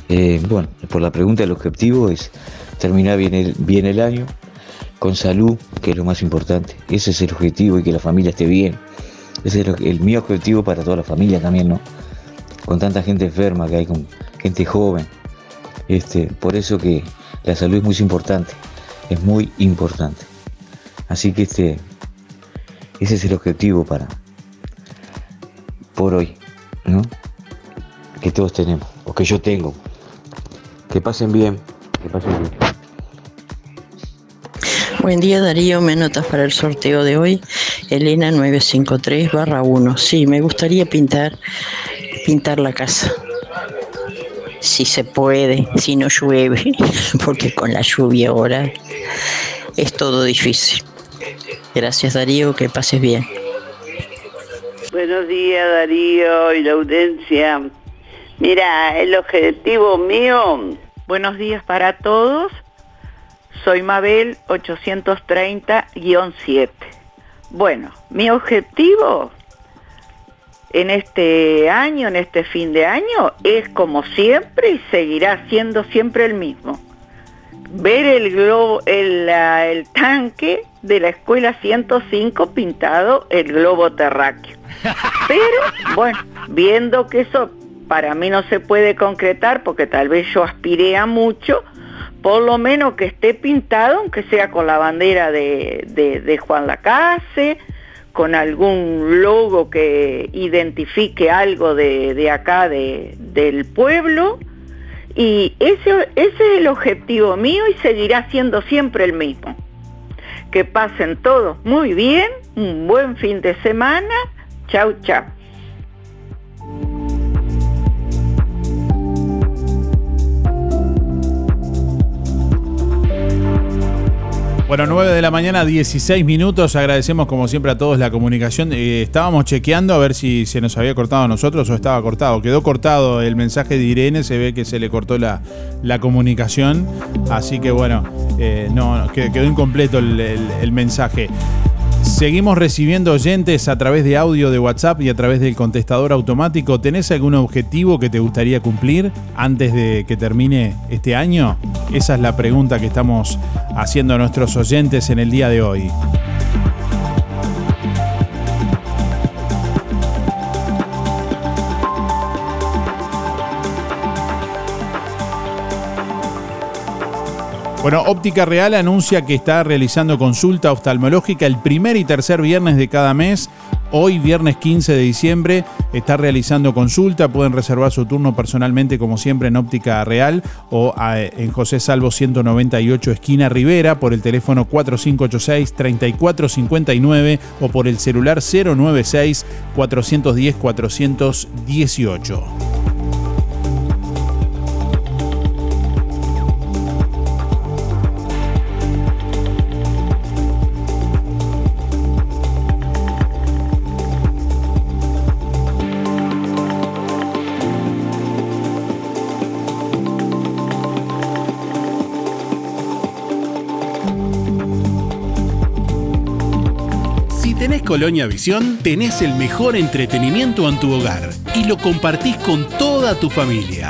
Eh, bueno, por la pregunta el objetivo es terminar bien el, año, con salud, que es lo más importante. Ese es el objetivo y que la familia esté bien. Ese es el, el mi objetivo para toda la familia también, ¿no? Con tanta gente enferma que hay, con gente joven. Este, por eso que la salud es muy importante, es muy importante. Así que este, ese es el objetivo para por hoy, ¿no? Que todos tenemos, o que yo tengo. Que pasen bien, que pasen bien. Buen día Darío, me notas para el sorteo de hoy. Elena 953 barra 1. Sí, me gustaría pintar, pintar la casa. Si se puede, si no llueve, porque con la lluvia ahora es todo difícil. Gracias Darío, que pases bien. Buenos días Darío y la audiencia. Mira, el objetivo mío, Buenos días para todos. Soy Mabel 830-7. Bueno, mi objetivo en este año, en este fin de año, es como siempre y seguirá siendo siempre el mismo. Ver el globo, el, la- el tanque de la escuela 105 pintado el globo terráqueo. Pero bueno, viendo que eso para mí no se puede concretar porque tal vez yo aspiré a mucho, por lo menos que esté pintado, aunque sea con la bandera de, de- de Juan Lacase, con algún logo que identifique algo de, de acá de- del pueblo. Y ese, ese es el objetivo mío y seguirá siendo siempre el mismo. Que pasen todos muy bien, un buen fin de semana. Chau, chau. Bueno, 9 de la mañana, 16 minutos. Agradecemos como siempre a todos la comunicación. Eh, estábamos chequeando a ver si se nos había cortado a nosotros o estaba cortado. Quedó cortado el mensaje de Irene, se ve que se le cortó la, la comunicación. Así que bueno, eh, no, no, qued- quedó incompleto el mensaje. Seguimos recibiendo oyentes a través de audio de WhatsApp y a través del contestador automático. ¿Tenés algún objetivo que te gustaría cumplir antes de que termine este año? Esa es la pregunta que estamos haciendo a nuestros oyentes en el día de hoy. Bueno, Óptica Real anuncia que está realizando consulta oftalmológica el primer y tercer viernes de cada mes. Hoy, viernes 15 de diciembre, está realizando consulta. Pueden reservar su turno personalmente, como siempre, en Óptica Real o en José Salvo 198, esquina Rivera, por el teléfono 4586-3459 o por el celular 096-410-418. Colonia Visión tenés el mejor entretenimiento en tu hogar y lo compartís con toda tu familia.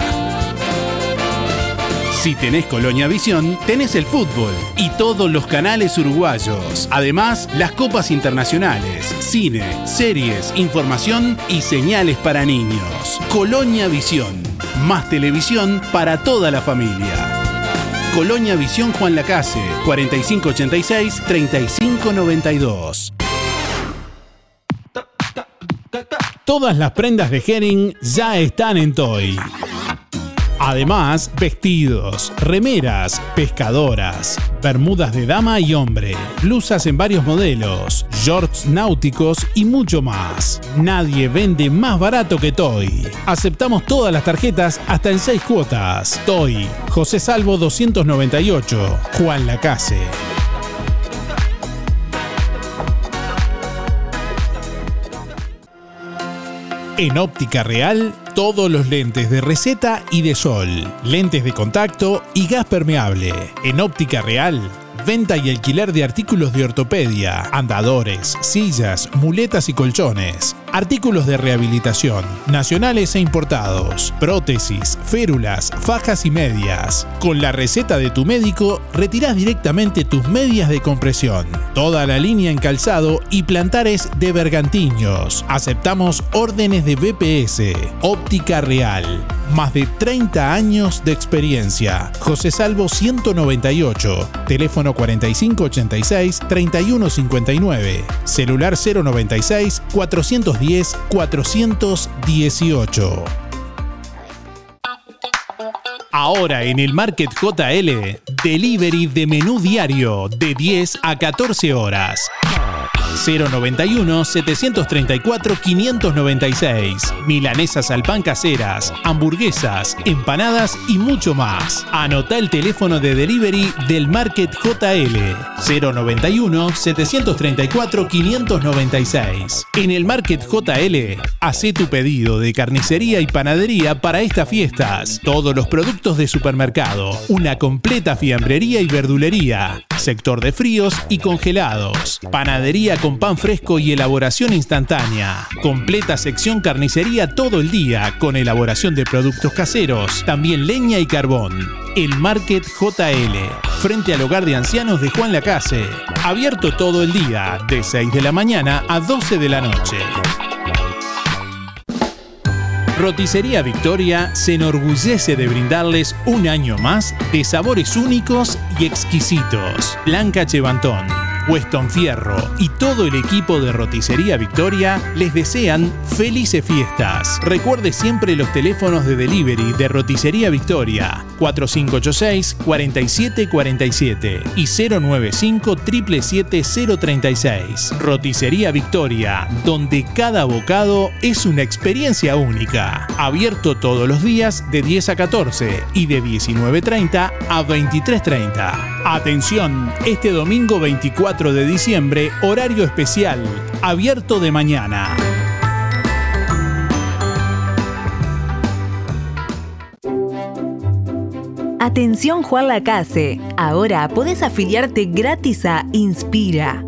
Si tenés Colonia Visión, tenés el fútbol y todos los canales uruguayos. Además, las copas internacionales, cine, series, información y señales para niños. Colonia Visión. Más televisión para toda la familia. Colonia Visión Juan Lacase, 4586-3592. Todas las prendas de Herring ya están en Toy. Además, vestidos, remeras, pescadoras, bermudas de dama y hombre, blusas en varios modelos, shorts náuticos y mucho más. Nadie vende más barato que Toy. Aceptamos todas las tarjetas hasta en 6 cuotas. Toy, José Salvo 298, Juan Lacase. En óptica real, todos los lentes de receta y de sol, lentes de contacto y gas permeable. En óptica real, venta y alquiler de artículos de ortopedia, andadores, sillas, muletas y colchones, artículos de rehabilitación, nacionales e importados, prótesis, férulas, fajas y medias. Con la receta de tu médico, retirás directamente tus medias de compresión. Toda la línea en calzado y plantares de bergantiños. Aceptamos órdenes de BPS. Óptica Real. Más de 30 años de experiencia. José Salvo 198. Teléfono 4586-3159. Celular 096 410 418. Ahora en el Market JL, delivery de menú diario de 10 a 14 horas. 091 734 596. Milanesas al pan caseras, hamburguesas, empanadas y mucho más. Anota el teléfono de delivery del Market JL 091 734 596. En el Market JL, hace tu pedido de carnicería y panadería para estas fiestas. Todos los productos de supermercado, una completa fiambrería y verdulería, sector de fríos y congelados, panadería con pan fresco y elaboración instantánea, completa sección carnicería todo el día con elaboración de productos caseros, también leña y carbón. El Market JL, frente al hogar de ancianos de Juan Lacase, abierto todo el día, de 6 de la mañana a 12 de la noche. Roticería Victoria se enorgullece de brindarles un año más de sabores únicos y exquisitos. Blanca Chevantón, Weston Fierro y todo el equipo de Roticería Victoria les desean felices fiestas. Recuerde siempre los teléfonos de delivery de Roticería Victoria 4586-4747 y 095 036 Roticería Victoria, donde cada bocado es una experiencia única. Abierto todos los días de 10 a 14 y de 19.30 a 23.30. Atención, este domingo 24 de diciembre, horario especial, abierto de mañana. Atención Juan Lacase, ahora podés afiliarte gratis a Inspira.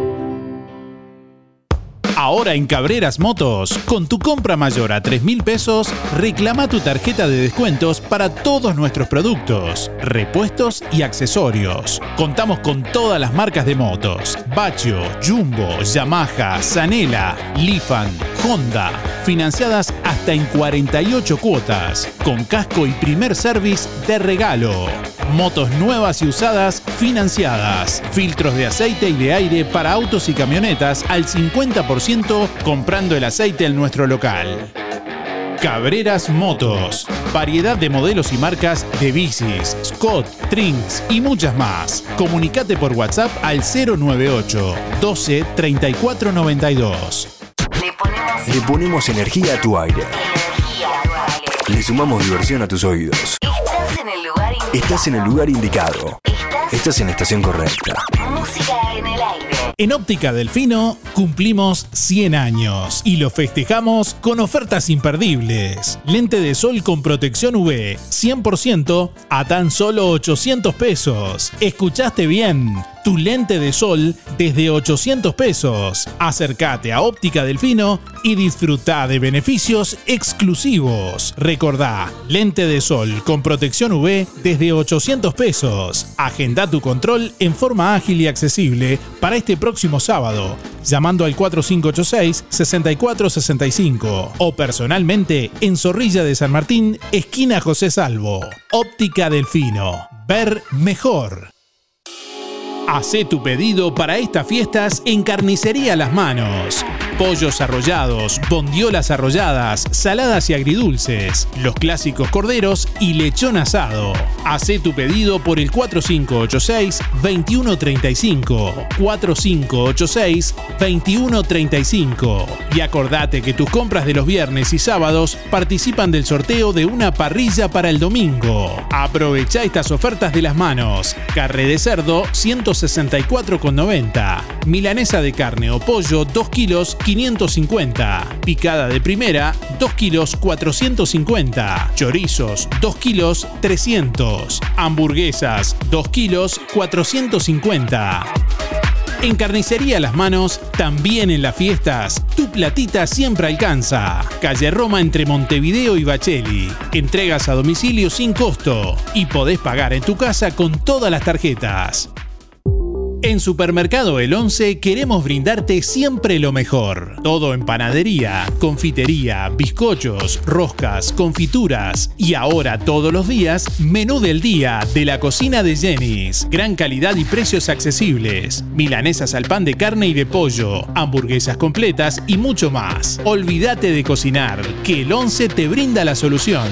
Ahora en Cabreras Motos, con tu compra mayor a 3 mil pesos, reclama tu tarjeta de descuentos para todos nuestros productos, repuestos y accesorios. Contamos con todas las marcas de motos: Bachio, Jumbo, Yamaha, Zanela, Lifan, Honda, financiadas hasta en 48 cuotas, con casco y primer service de regalo. Motos nuevas y usadas financiadas. Filtros de aceite y de aire para autos y camionetas al 50% comprando el aceite en nuestro local. Cabreras Motos. Variedad de modelos y marcas de bicis, Scott, Trinks y muchas más. Comunicate por WhatsApp al 098 12 34 92. Le ponemos energía a tu aire. Le sumamos diversión a tus oídos. Estás en el lugar Estás en el lugar indicado. Estás en la estación correcta. Música en el aire. En Óptica Delfino cumplimos 100 años y lo festejamos con ofertas imperdibles. Lente de sol con protección UV 100% a tan solo 800 pesos. ¿Escuchaste bien? Tu lente de sol desde 800 pesos. Acércate a Óptica Delfino y disfruta de beneficios exclusivos. Recordá, lente de sol con protección UV desde 800 pesos. Agenda tu control en forma ágil y accesible para este próximo sábado, llamando al 4586-6465 o personalmente en Zorrilla de San Martín, esquina José Salvo. Óptica Delfino. Ver mejor. Hacé tu pedido para estas fiestas en Carnicería Las Manos. Pollos arrollados, bondiolas arrolladas, saladas y agridulces, los clásicos corderos y lechón asado. Hacé tu pedido por el 4586-2135. 4586-2135. Y acordate que tus compras de los viernes y sábados participan del sorteo de una parrilla para el domingo. Aprovecha estas ofertas de las manos. Carre de cerdo 164,90. Milanesa de carne o pollo 2 kilos 550. Picada de primera 2 kilos 450. Chorizos 2 kilos 300. Hamburguesas 2 kilos 450. En Carnicería Las Manos, también en las fiestas, tu platita siempre alcanza. Calle Roma entre Montevideo y Bacheli. Entregas a domicilio sin costo y podés pagar en tu casa con todas las tarjetas. En Supermercado El 11 queremos brindarte siempre lo mejor. Todo en panadería, confitería, bizcochos, roscas, confituras y ahora todos los días, menú del día de la cocina de Jenny's. Gran calidad y precios accesibles. Milanesas al pan de carne y de pollo, hamburguesas completas y mucho más. Olvídate de cocinar, que el 11 te brinda la solución.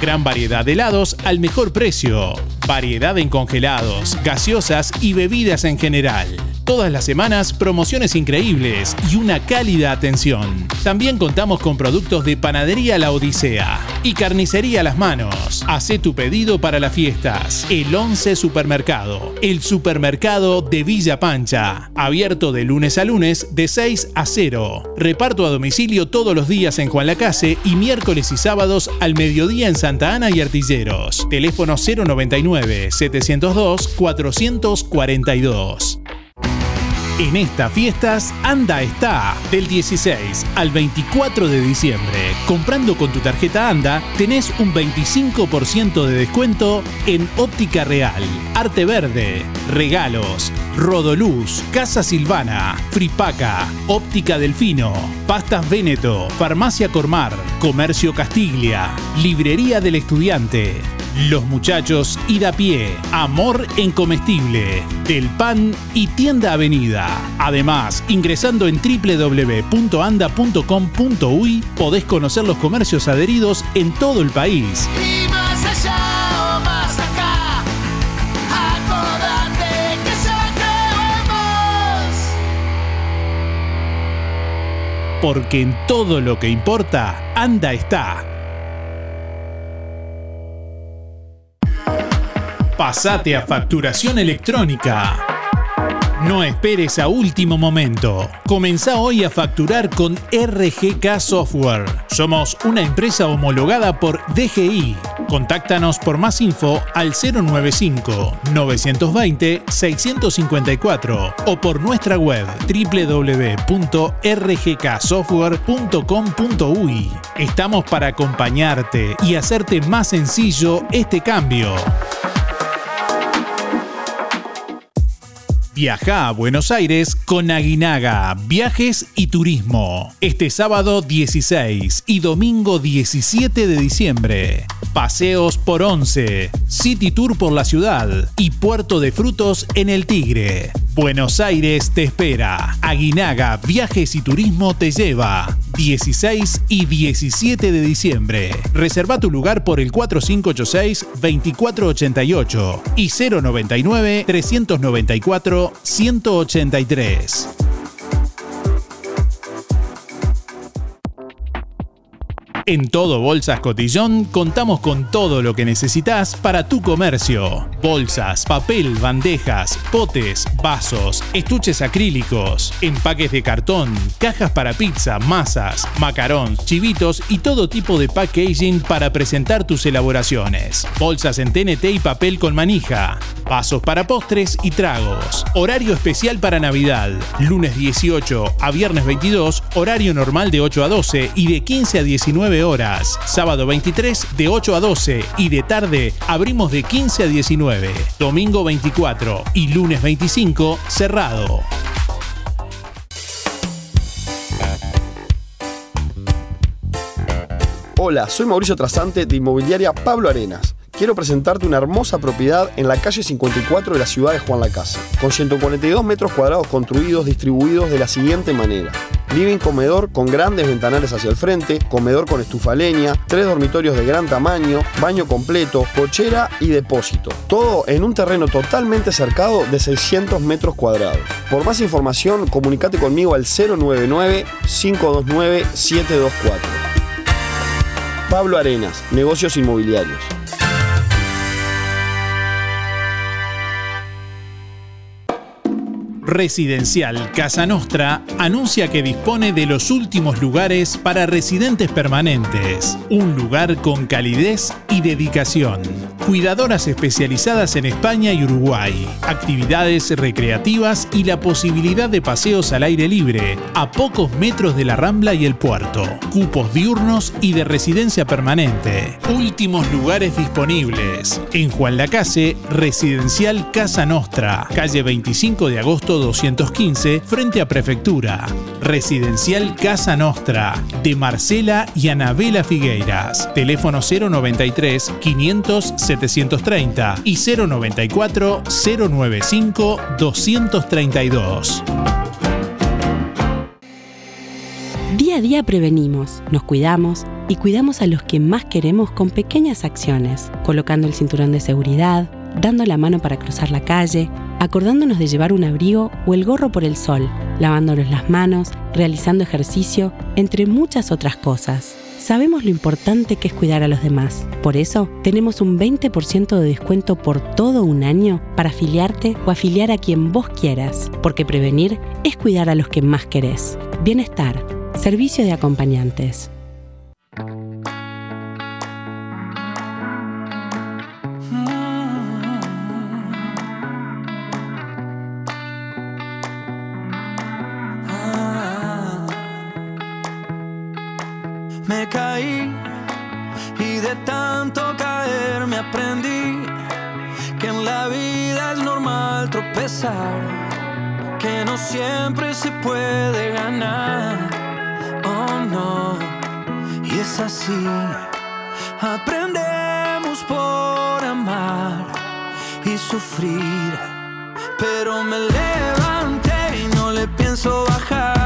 Gran variedad de helados al mejor precio. Variedad en congelados, gaseosas y bebidas en general general. Todas las semanas promociones increíbles y una cálida atención. También contamos con productos de Panadería La Odisea y Carnicería Las Manos. Hacé tu pedido para las fiestas. El 11 Supermercado, el supermercado de Villa Pancha. Abierto de lunes a lunes de 6 a 0. Reparto a domicilio todos los días en Juan Lacase y miércoles y sábados al mediodía en Santa Ana y Artilleros. Teléfono 099 702 442. En estas fiestas, Anda está del 16 al 24 de diciembre. Comprando con tu tarjeta Anda, tenés un 25% de descuento en óptica real, arte verde, regalos, Rodoluz, Casa Silvana, Fripaca, Óptica Delfino, Pastas Véneto, Farmacia Cormar, Comercio Castiglia, Librería del Estudiante, los muchachos id a pie, amor en comestible, del pan y tienda avenida. Además, ingresando en www.anda.com.uy podés conocer los comercios adheridos en todo el país. Y más allá o más acá, acordate que ya. Porque en todo lo que importa, Anda está. Pasate a facturación electrónica. No esperes a último momento. Comenzá hoy a facturar con RGK Software. Somos una empresa homologada por DGI. Contáctanos por más info al 095-920-654 o por nuestra web www.rgksoftware.com.uy. Estamos para acompañarte y hacerte más sencillo este cambio. Viaja a Buenos Aires con Aguinaga, Viajes y Turismo. Este sábado 16 y domingo 17 de diciembre. Paseos por 11, City Tour por la ciudad y Puerto de Frutos en el Tigre. Buenos Aires te espera. Aguinaga, Viajes y Turismo te lleva. 16 y 17 de diciembre. Reserva tu lugar por el 4586-2488 y 099-394-183. En todo Bolsas Cotillón contamos con todo lo que necesitas para tu comercio. Bolsas, papel, bandejas, potes, vasos, estuches acrílicos, empaques de cartón, cajas para pizza, masas, macarón, chivitos y todo tipo de packaging para presentar tus elaboraciones. Bolsas en TNT y papel con manija. Vasos para postres y tragos. Horario especial para Navidad. Lunes 18 a viernes 22, horario normal de 8 a 12 y de 15 a 19 horas. Sábado 23 de 8 a 12 y de tarde abrimos de 15 a 19. Domingo 24 y lunes 25 cerrado. Hola, soy Mauricio Trasante de Inmobiliaria Pablo Arenas. Quiero presentarte una hermosa propiedad en la calle 54 de la ciudad de Juan Lacasa, con 142 metros cuadrados construidos distribuidos de la siguiente manera. Living comedor con grandes ventanales hacia el frente, comedor con estufa leña, tres dormitorios de gran tamaño, baño completo, cochera y depósito. Todo en un terreno totalmente cercado de 600 metros cuadrados. Por más información, comunicate conmigo al 099-529-724. Pablo Arenas, Negocios Inmobiliarios. Residencial Casa Nostra anuncia que dispone de los últimos lugares para residentes permanentes. Un lugar con calidez y dedicación. Cuidadoras especializadas en España y Uruguay. Actividades recreativas y la posibilidad de paseos al aire libre a pocos metros de la Rambla y el puerto. Cupos diurnos y de residencia permanente. Últimos lugares disponibles. En Juan Lacase, Residencial Casa Nostra, calle 25 de agosto 215, frente a Prefectura. Residencial Casa Nostra, de Marcela y Anabela Figueiras. Teléfono 093 500 730 y 094 095 232. Día a día prevenimos, nos cuidamos y cuidamos a los que más queremos con pequeñas acciones, colocando el cinturón de seguridad, dando la mano para cruzar la calle, acordándonos de llevar un abrigo o el gorro por el sol, lavándonos las manos, realizando ejercicio, entre muchas otras cosas. Sabemos lo importante que es cuidar a los demás. Por eso, tenemos un 20% de descuento por todo un año para afiliarte o afiliar a quien vos quieras, porque prevenir es cuidar a los que más querés. Bienestar, servicio de acompañantes. Que no siempre se puede ganar. Oh no, y es así. Aprendemos por amar y sufrir, pero me levanté y no le pienso bajar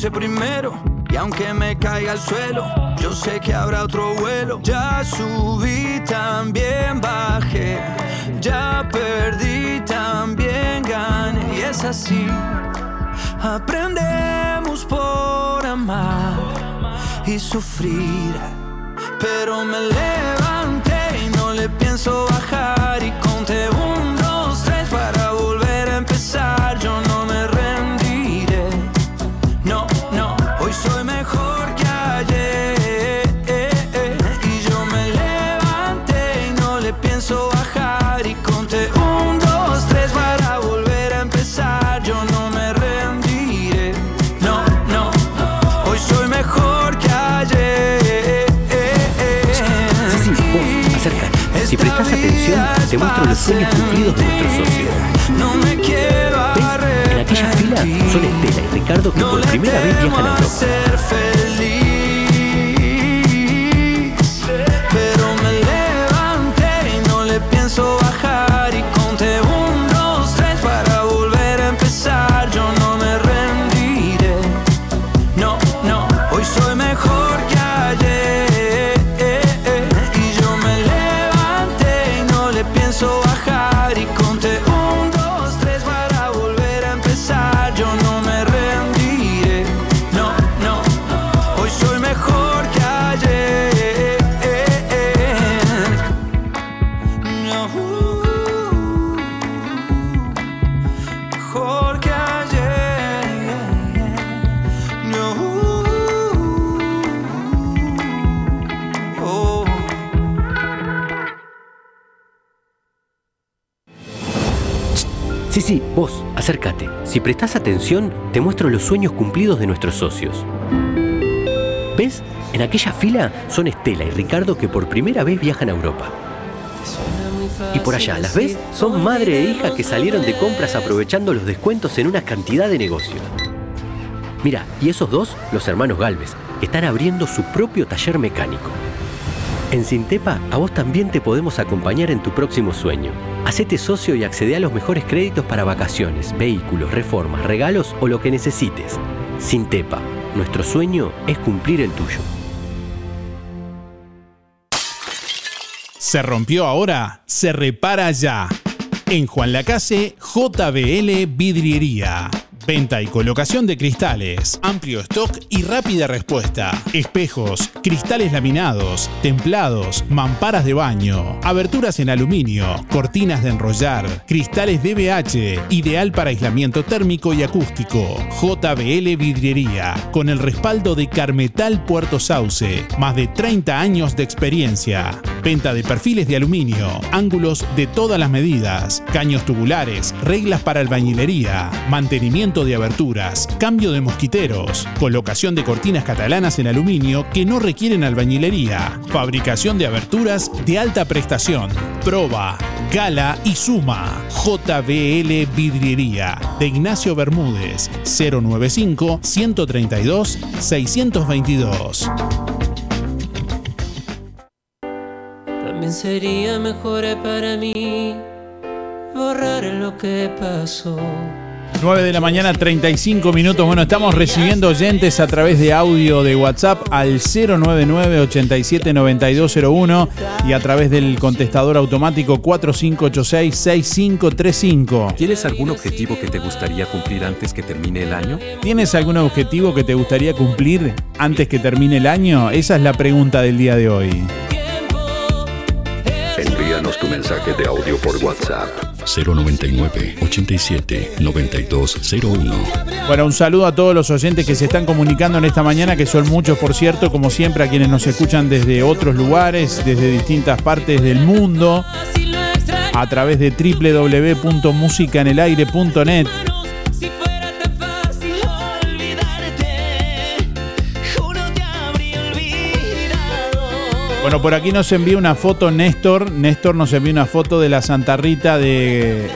puse primero. Y aunque me caiga al suelo, yo sé que habrá otro vuelo. Ya subí, también bajé. Ya perdí, también gané. Y es así. Aprendemos por amar y sufrir. Pero me levanté y no le pienso bajar. Y conté un, Si prestas atención, te muestro los sueños cumplidos de nuestros socios. Quiero En aquella fila son Estela y Ricardo que por primera vez viajan a Europa. Prestás atención, te muestro los sueños cumplidos de nuestros socios. ¿Ves? En aquella fila son Estela y Ricardo que por primera vez viajan a Europa. Y por allá, ¿las ves? Son madre e hija que salieron de compras aprovechando los descuentos en una cantidad de negocios. Mira, y esos dos, los hermanos Galvez, están abriendo su propio taller mecánico. En Sintepa, a vos también te podemos acompañar en tu próximo sueño. Hacete socio y accede a los mejores créditos para vacaciones, vehículos, reformas, regalos o lo que necesites. Sintepa, nuestro sueño es cumplir el tuyo. Se rompió ahora, se repara ya. En Juan Lacase, JBL Vidriería. Venta y colocación de cristales, amplio stock y rápida respuesta. Espejos, cristales laminados, templados, mamparas de baño, aberturas en aluminio, cortinas de enrollar, cristales DBH, ideal para aislamiento térmico y acústico. JBL Vidriería, con el respaldo de Carmetal Puerto Sauce, más de 30 años de experiencia. Venta de perfiles de aluminio, ángulos de todas las medidas, caños tubulares, reglas para albañilería, mantenimiento de aberturas, cambio de mosquiteros, colocación de cortinas catalanas en aluminio que no requieren albañilería, fabricación de aberturas de alta prestación, proba, gala y suma. JBL Vidriería de Ignacio Bermúdez 095 132 622. También sería mejor para mí borrar lo que pasó. 9 de la mañana, 35 minutos. Bueno, estamos recibiendo oyentes a través de audio de WhatsApp al 099-879201 y a través del contestador automático 4586-6535. ¿Tienes algún objetivo que te gustaría cumplir antes que termine el año? ¿Tienes algún objetivo que te gustaría cumplir antes que termine el año? Esa es la pregunta del día de hoy. Envíanos tu mensaje de audio por WhatsApp 099 87 9201. Bueno, un saludo a todos los oyentes que se están comunicando en esta mañana, que son muchos, por cierto, como siempre, a quienes nos escuchan desde otros lugares, desde distintas partes del mundo, a través de www.musicanelaire.net. Bueno, por aquí nos envía una foto Néstor. Néstor nos envía una foto de la Santa Rita de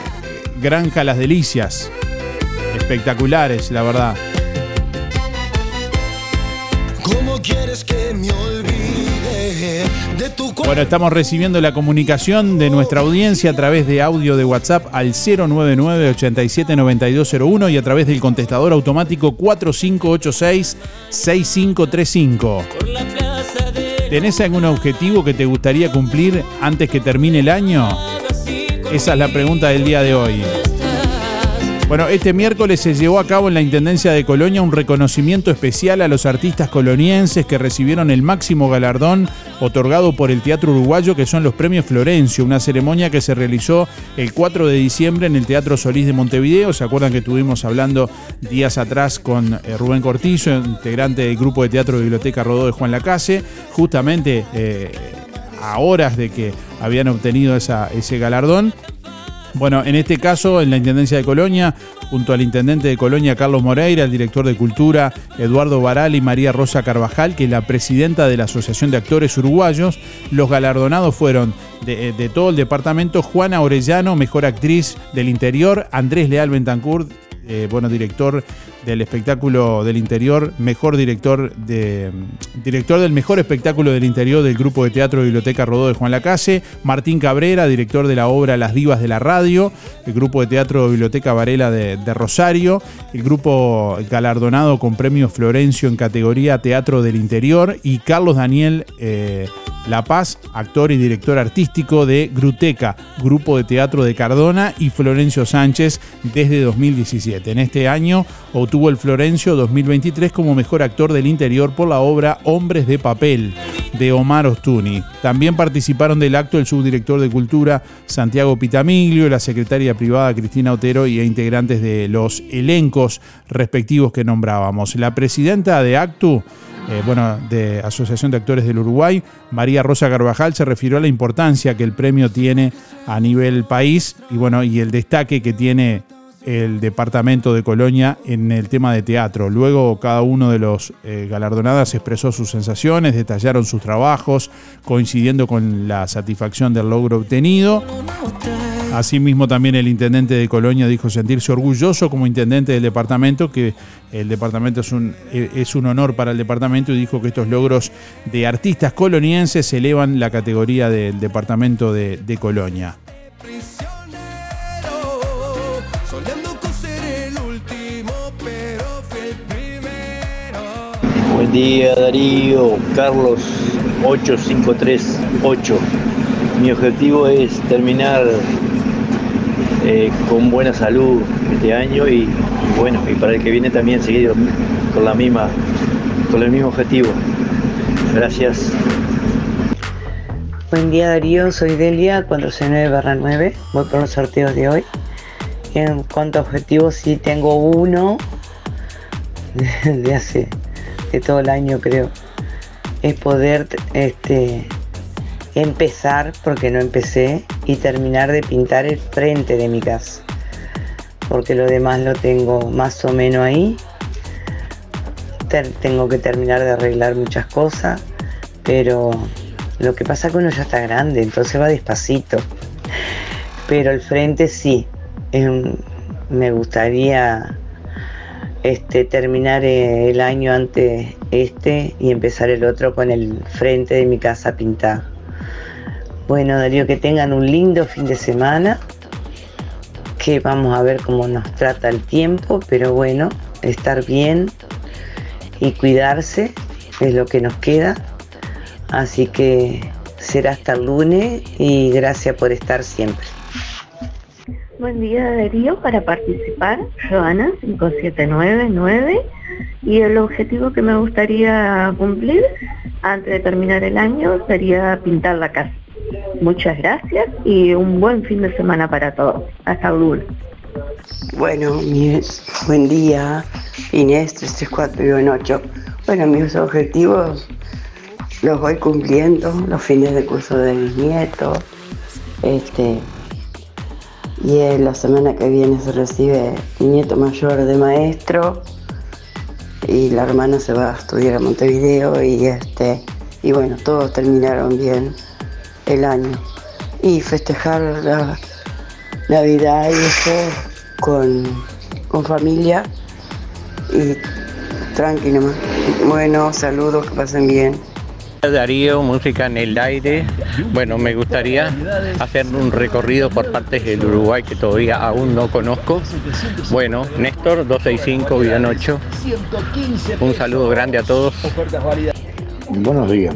Granja Las Delicias. Espectaculares, la verdad. ¿Cómo quieres que me olvide de tu Bueno, estamos recibiendo la comunicación de nuestra audiencia a través de audio de WhatsApp al 099-879201 y a través del contestador automático 4586-6535. ¿Tenés algún objetivo que te gustaría cumplir antes que termine el año? Esa es la pregunta del día de hoy. Bueno, este miércoles se llevó a cabo en la Intendencia de Colonia un reconocimiento especial a los artistas colonienses que recibieron el máximo galardón otorgado por el Teatro Uruguayo, que son los Premios Florencio, una ceremonia que se realizó el 4 de diciembre en el Teatro Solís de Montevideo. ¿Se acuerdan que estuvimos hablando días atrás con eh, Rubén Cortillo, integrante del grupo de teatro Biblioteca Rodó de Juan Lacase? Justamente eh, a horas de que habían obtenido ese galardón. Bueno, en este caso, en la Intendencia de Colonia, junto al Intendente de Colonia, Carlos Moreira, el director de Cultura, Eduardo Baral y María Rosa Carvajal, que es la presidenta de la Asociación de Actores Uruguayos, los galardonados fueron de, de todo el departamento, Juana Orellano, mejor actriz del interior, Andrés Leal Bentancur, eh, bueno, director del espectáculo del interior, mejor director de director del mejor espectáculo del interior del grupo de teatro Biblioteca Rodó de Juan Lacase, Martín Cabrera, director de la obra Las Divas de la Radio, el grupo de teatro Biblioteca Varela de, de Rosario, el grupo galardonado con premio Florencio en categoría Teatro del Interior y Carlos Daniel eh, La Paz, actor y director artístico de Gruteca, grupo de teatro de Cardona y Florencio Sánchez desde 2017. En este año obtuvo el Florencio 2023 como mejor actor del interior por la obra Hombres de Papel de Omar Ostuni. También participaron del acto el subdirector de Cultura Santiago Pitamiglio, la secretaria privada Cristina Otero y integrantes de los elencos respectivos que nombrábamos. La presidenta de Actu eh, bueno, de Asociación de Actores del Uruguay, María Rosa Carvajal, se refirió a la importancia que el premio tiene a nivel país y bueno, y el destaque que tiene el departamento de Colonia en el tema de teatro. Luego cada uno de los eh, galardonadas expresó sus sensaciones, detallaron sus trabajos, coincidiendo con la satisfacción del logro obtenido. Asimismo, también el intendente de Colonia dijo sentirse orgulloso como intendente del departamento, que el departamento es un, eh, es un honor para el departamento y dijo que estos logros de artistas colonienses elevan la categoría del departamento de, de Colonia. Buen día Darío, Carlos 8538. Mi objetivo es terminar eh, con buena salud este año y, bueno, y para el que viene también seguir con la misma, con el mismo objetivo. Gracias. Buen día Darío, soy Delia 469 9, voy por los sorteos de hoy. En cuanto a objetivos, sí tengo uno de hace de todo el año creo. Es poder este, empezar, porque no empecé, y terminar de pintar el frente de mi casa. Porque lo demás lo tengo más o menos ahí. Tengo que terminar de arreglar muchas cosas, pero lo que pasa es que uno ya está grande, entonces va despacito. Pero el frente sí, em, me gustaría este, terminar eh, el año antes este y empezar el otro con el frente de mi casa pintado. Bueno, Darío, que tengan un lindo fin de semana, que vamos a ver cómo nos trata el tiempo, pero bueno, estar bien y cuidarse es lo que nos queda. Así que será hasta el lunes y gracias por estar siempre. Buen día Darío, para participar, Joana 5799 y el objetivo que me gustaría cumplir antes de terminar el año sería pintar la casa. Muchas gracias y un buen fin de semana para todos. Hasta lunes. Bueno, mi- buen día, Inés 334-8. Bueno, mis objetivos los voy cumpliendo, los fines de curso de mis nietos. Este, y eh, la semana que viene se recibe mi nieto mayor de maestro y la hermana se va a estudiar a Montevideo y este y bueno, todos terminaron bien el año. Y festejar la Navidad y eso con, con familia y tranquilo. Bueno, saludos, que pasen bien. Darío, música en el aire. Bueno, me gustaría hacer un recorrido por partes del Uruguay que todavía aún no conozco. Bueno, Néstor 265-8. Un saludo grande a todos. Buenos días.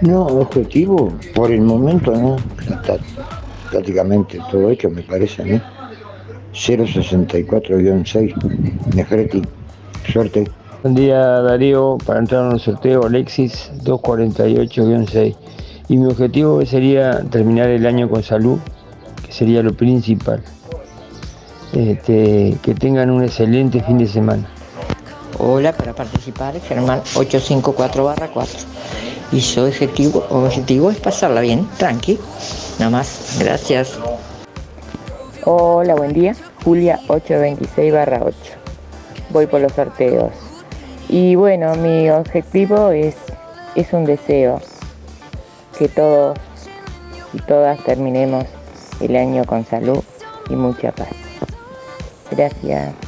No, objetivo, por el momento no. Está prácticamente todo hecho, me parece a mí. 064-6, Nefreti. Suerte. Buen día Darío, para entrar en el sorteo Alexis 248-6. Y mi objetivo sería terminar el año con salud, que sería lo principal. Este, que tengan un excelente fin de semana. Hola, para participar, Germán 854 4. Y su objetivo, objetivo es pasarla bien, tranqui. Nada más, gracias. Hola, buen día. Julia 826 8. Voy por los sorteos. Y bueno, mi objetivo es, es un deseo. Que todos y todas terminemos el año con salud y mucha paz. Gracias.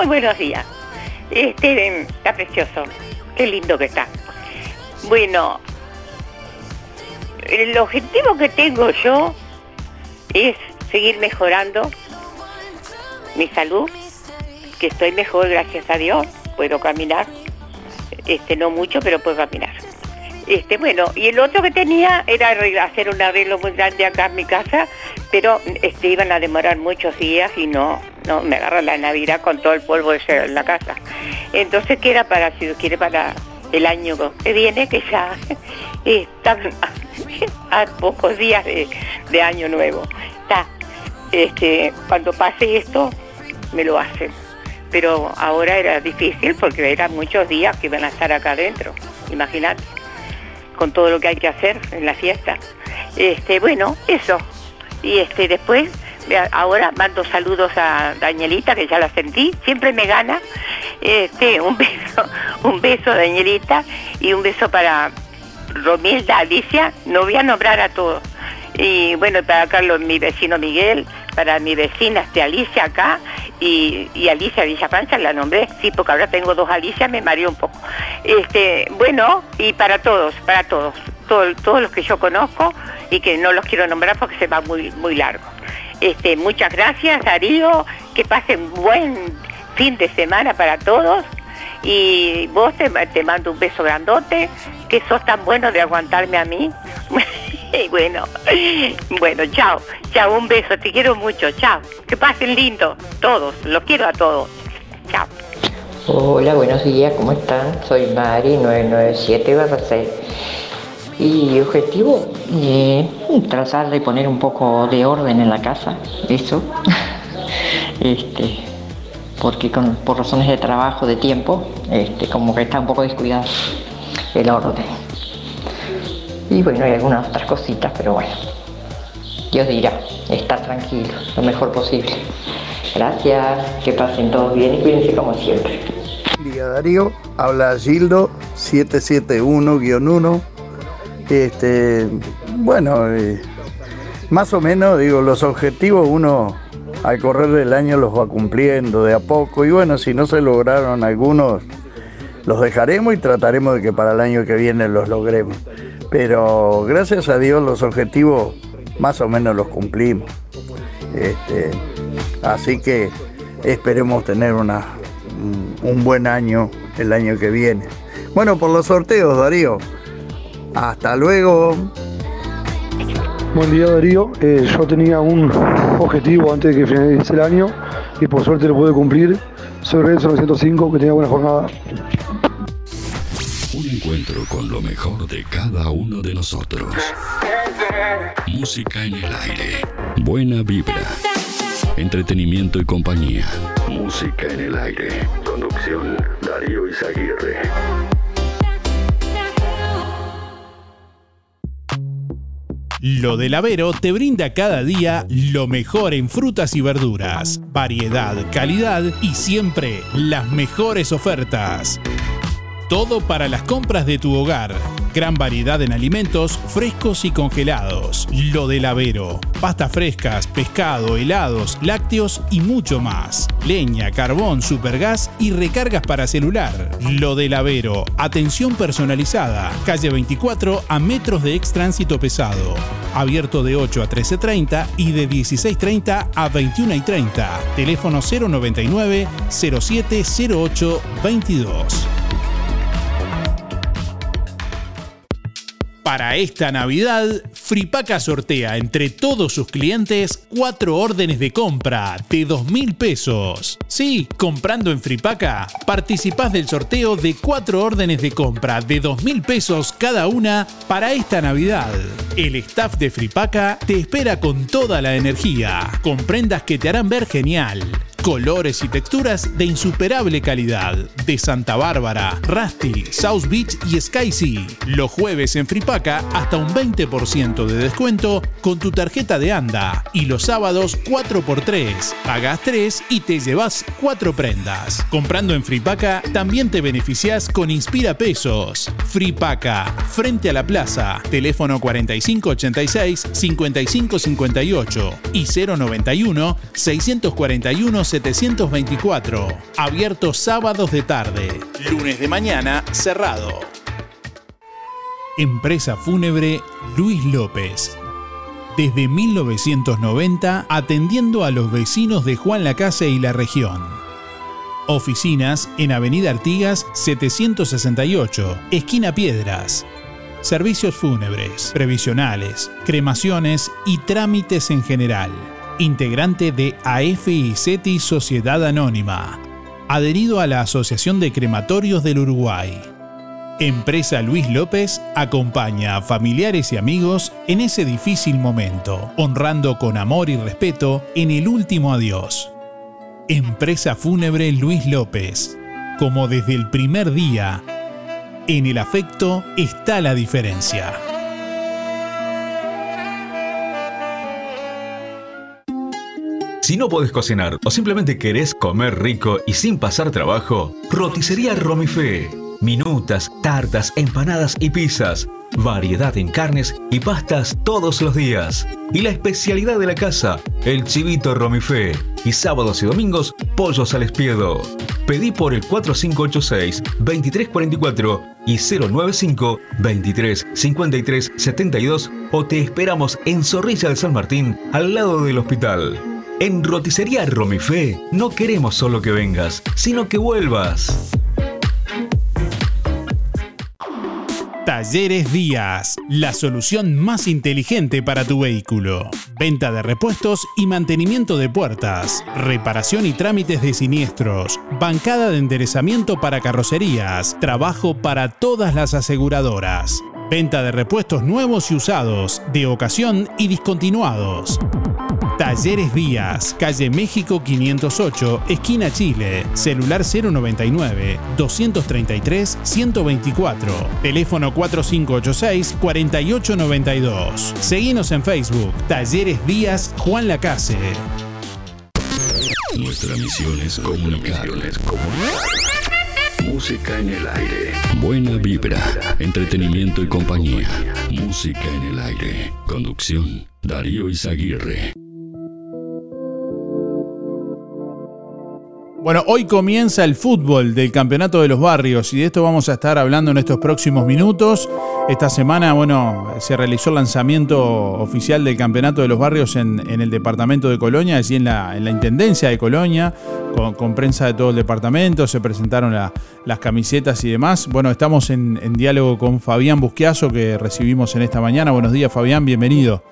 Muy buenos días. Este está precioso. Qué lindo que está. Bueno, el objetivo que tengo yo es seguir mejorando mi salud, que estoy mejor, gracias a Dios. Puedo caminar. Este, no mucho, pero puedo caminar. Este, bueno, y el otro que tenía era hacer un arreglo muy grande acá en mi casa, pero este, iban a demorar muchos días y no, no me agarra la Navidad con todo el polvo ese en la casa. Entonces, ¿qué era para, si quiere, para el año que viene, que ya están a pocos días de, de año nuevo. Está, este, cuando pase esto, me lo hacen. Pero ahora era difícil porque eran muchos días que iban a estar acá adentro, imagínate, con todo lo que hay que hacer en la fiesta. Este, bueno, eso. Y este, después, ahora mando saludos a Danielita, que ya la sentí, siempre me gana. Este, un beso, un beso Danielita y un beso para Romilda, Alicia, no voy a nombrar a todos. Y bueno, para Carlos, mi vecino Miguel, para mi vecina este, Alicia acá y, y Alicia Villafranca la nombré, sí, porque ahora tengo dos Alicia, me mareó un poco. Este, bueno, y para todos, para todos, todo- todos los que yo conozco y que no los quiero nombrar porque se va muy, muy largo. Este, muchas gracias, Darío, que pasen buen fin de semana para todos y vos te, te mando un beso grandote, que sos tan bueno de aguantarme a mí. Bueno, bueno, chao, chao, un beso, te quiero mucho, chao, que pasen lindo, todos, los quiero a todos, chao. Hola, buenos días, ¿cómo están? Soy Mari 997 Y objetivo, eh, tratar de poner un poco de orden en la casa, eso. este, porque con- por razones de trabajo, de tiempo, este, como que está un poco descuidado el orden. Y bueno, hay algunas otras cositas, pero bueno. Dios dirá, estar tranquilo, lo mejor posible. Gracias, que pasen todos bien y cuídense como siempre. Día Darío, habla Gildo 771-1. Este, bueno, eh, más o menos, digo, los objetivos uno al correr del año los va cumpliendo de a poco y bueno, si no se lograron algunos, los dejaremos y trataremos de que para el año que viene los logremos. Pero gracias a Dios los objetivos más o menos los cumplimos. Este, así que esperemos tener una, un- buen año el año que viene. Bueno, por los sorteos, Darío. Hasta luego. Buen día Darío, Eh, yo tenía un objetivo antes de que finalice el año y por suerte lo pude cumplir. Soy Renzo 905, que tenga buena jornada. Encuentro con lo mejor de cada uno de nosotros. Música en el aire. Buena vibra. Entretenimiento y compañía. Música en el aire. Conducción Darío Izaguirre. Lo del Avero te brinda cada día lo mejor en frutas y verduras, variedad, calidad y siempre las mejores ofertas. Todo para las compras de tu hogar. Gran variedad en alimentos frescos y congelados. Lo del Avero. Pastas frescas, pescado, helados, lácteos y mucho más. Leña, carbón, supergas y recargas para celular. Lo del Avero. Atención personalizada. Calle 24 a metros de ex tránsito pesado. Abierto de 8 a 13.30 y de 16.30 a 21.30. Teléfono 099 0708 22. Para esta Navidad, Fripaca sortea entre todos sus clientes cuatro órdenes de compra de 2 mil pesos. Sí, comprando en Fripaca, participás del sorteo de cuatro órdenes de compra de 2 mil pesos cada una para esta Navidad. El staff de Fripaca te espera con toda la energía, con prendas que te harán ver genial. Colores y texturas de insuperable calidad. De Santa Bárbara, Rusty, South Beach y Sky Sea. Los jueves en Fripaca hasta un 20% de descuento con tu tarjeta de ANDA. Y los sábados 4x3. Pagas 3 y te llevas 4 prendas. Comprando en Fripaca también te beneficias con Inspira Pesos. Fripaca, frente a la plaza. Teléfono 4586-5558 y 091-641-724. Abierto sábados de tarde. Lunes de mañana cerrado. Empresa Fúnebre Luis López. Desde 1990 atendiendo a los vecinos de Juan Lacase y la región. Oficinas en Avenida Artigas 768, esquina Piedras. Servicios fúnebres, previsionales, cremaciones y trámites en general. Integrante de AFI CETI Sociedad Anónima. Adherido a la Asociación de Crematorios del Uruguay. Empresa Luis López acompaña a familiares y amigos en ese difícil momento, honrando con amor y respeto en el último adiós. Empresa Fúnebre Luis López. Como desde el primer día, en el afecto está la diferencia. Si no podés cocinar o simplemente querés comer rico y sin pasar trabajo, roticería Romifé. Minutas, tartas, empanadas y pizzas. Variedad en carnes y pastas todos los días. Y la especialidad de la casa, el chivito Romifé. Y sábados y domingos, pollos al espiedo. Pedí por el 4586-2344 y 095-235372 o te esperamos en Zorrilla de San Martín, al lado del hospital. En Roticería Romifé no queremos solo que vengas, sino que vuelvas. Talleres Díaz, la solución más inteligente para tu vehículo. Venta de repuestos y mantenimiento de puertas, reparación y trámites de siniestros, bancada de enderezamiento para carrocerías, trabajo para todas las aseguradoras. Venta de repuestos nuevos y usados, de ocasión y discontinuados. Talleres Díaz, calle México 508, esquina Chile, celular 099-233-124, teléfono 4586-4892. Seguinos en Facebook, Talleres Díaz Juan Lacase. Nuestra misión es comunicar. Música en el aire. Buena vibra, entretenimiento y compañía. Música en el aire. Conducción, Darío Izaguirre. Bueno, hoy comienza el fútbol del Campeonato de los Barrios y de esto vamos a estar hablando en estos próximos minutos. Esta semana, bueno, se realizó el lanzamiento oficial del Campeonato de los Barrios en, el departamento de Colonia, en la, en la Intendencia de Colonia, con, prensa de todo el departamento, se presentaron la- las camisetas y demás. Bueno, estamos en, en diálogo con Fabián Busquiazo, que recibimos en esta mañana. Buenos días, Fabián, bienvenido.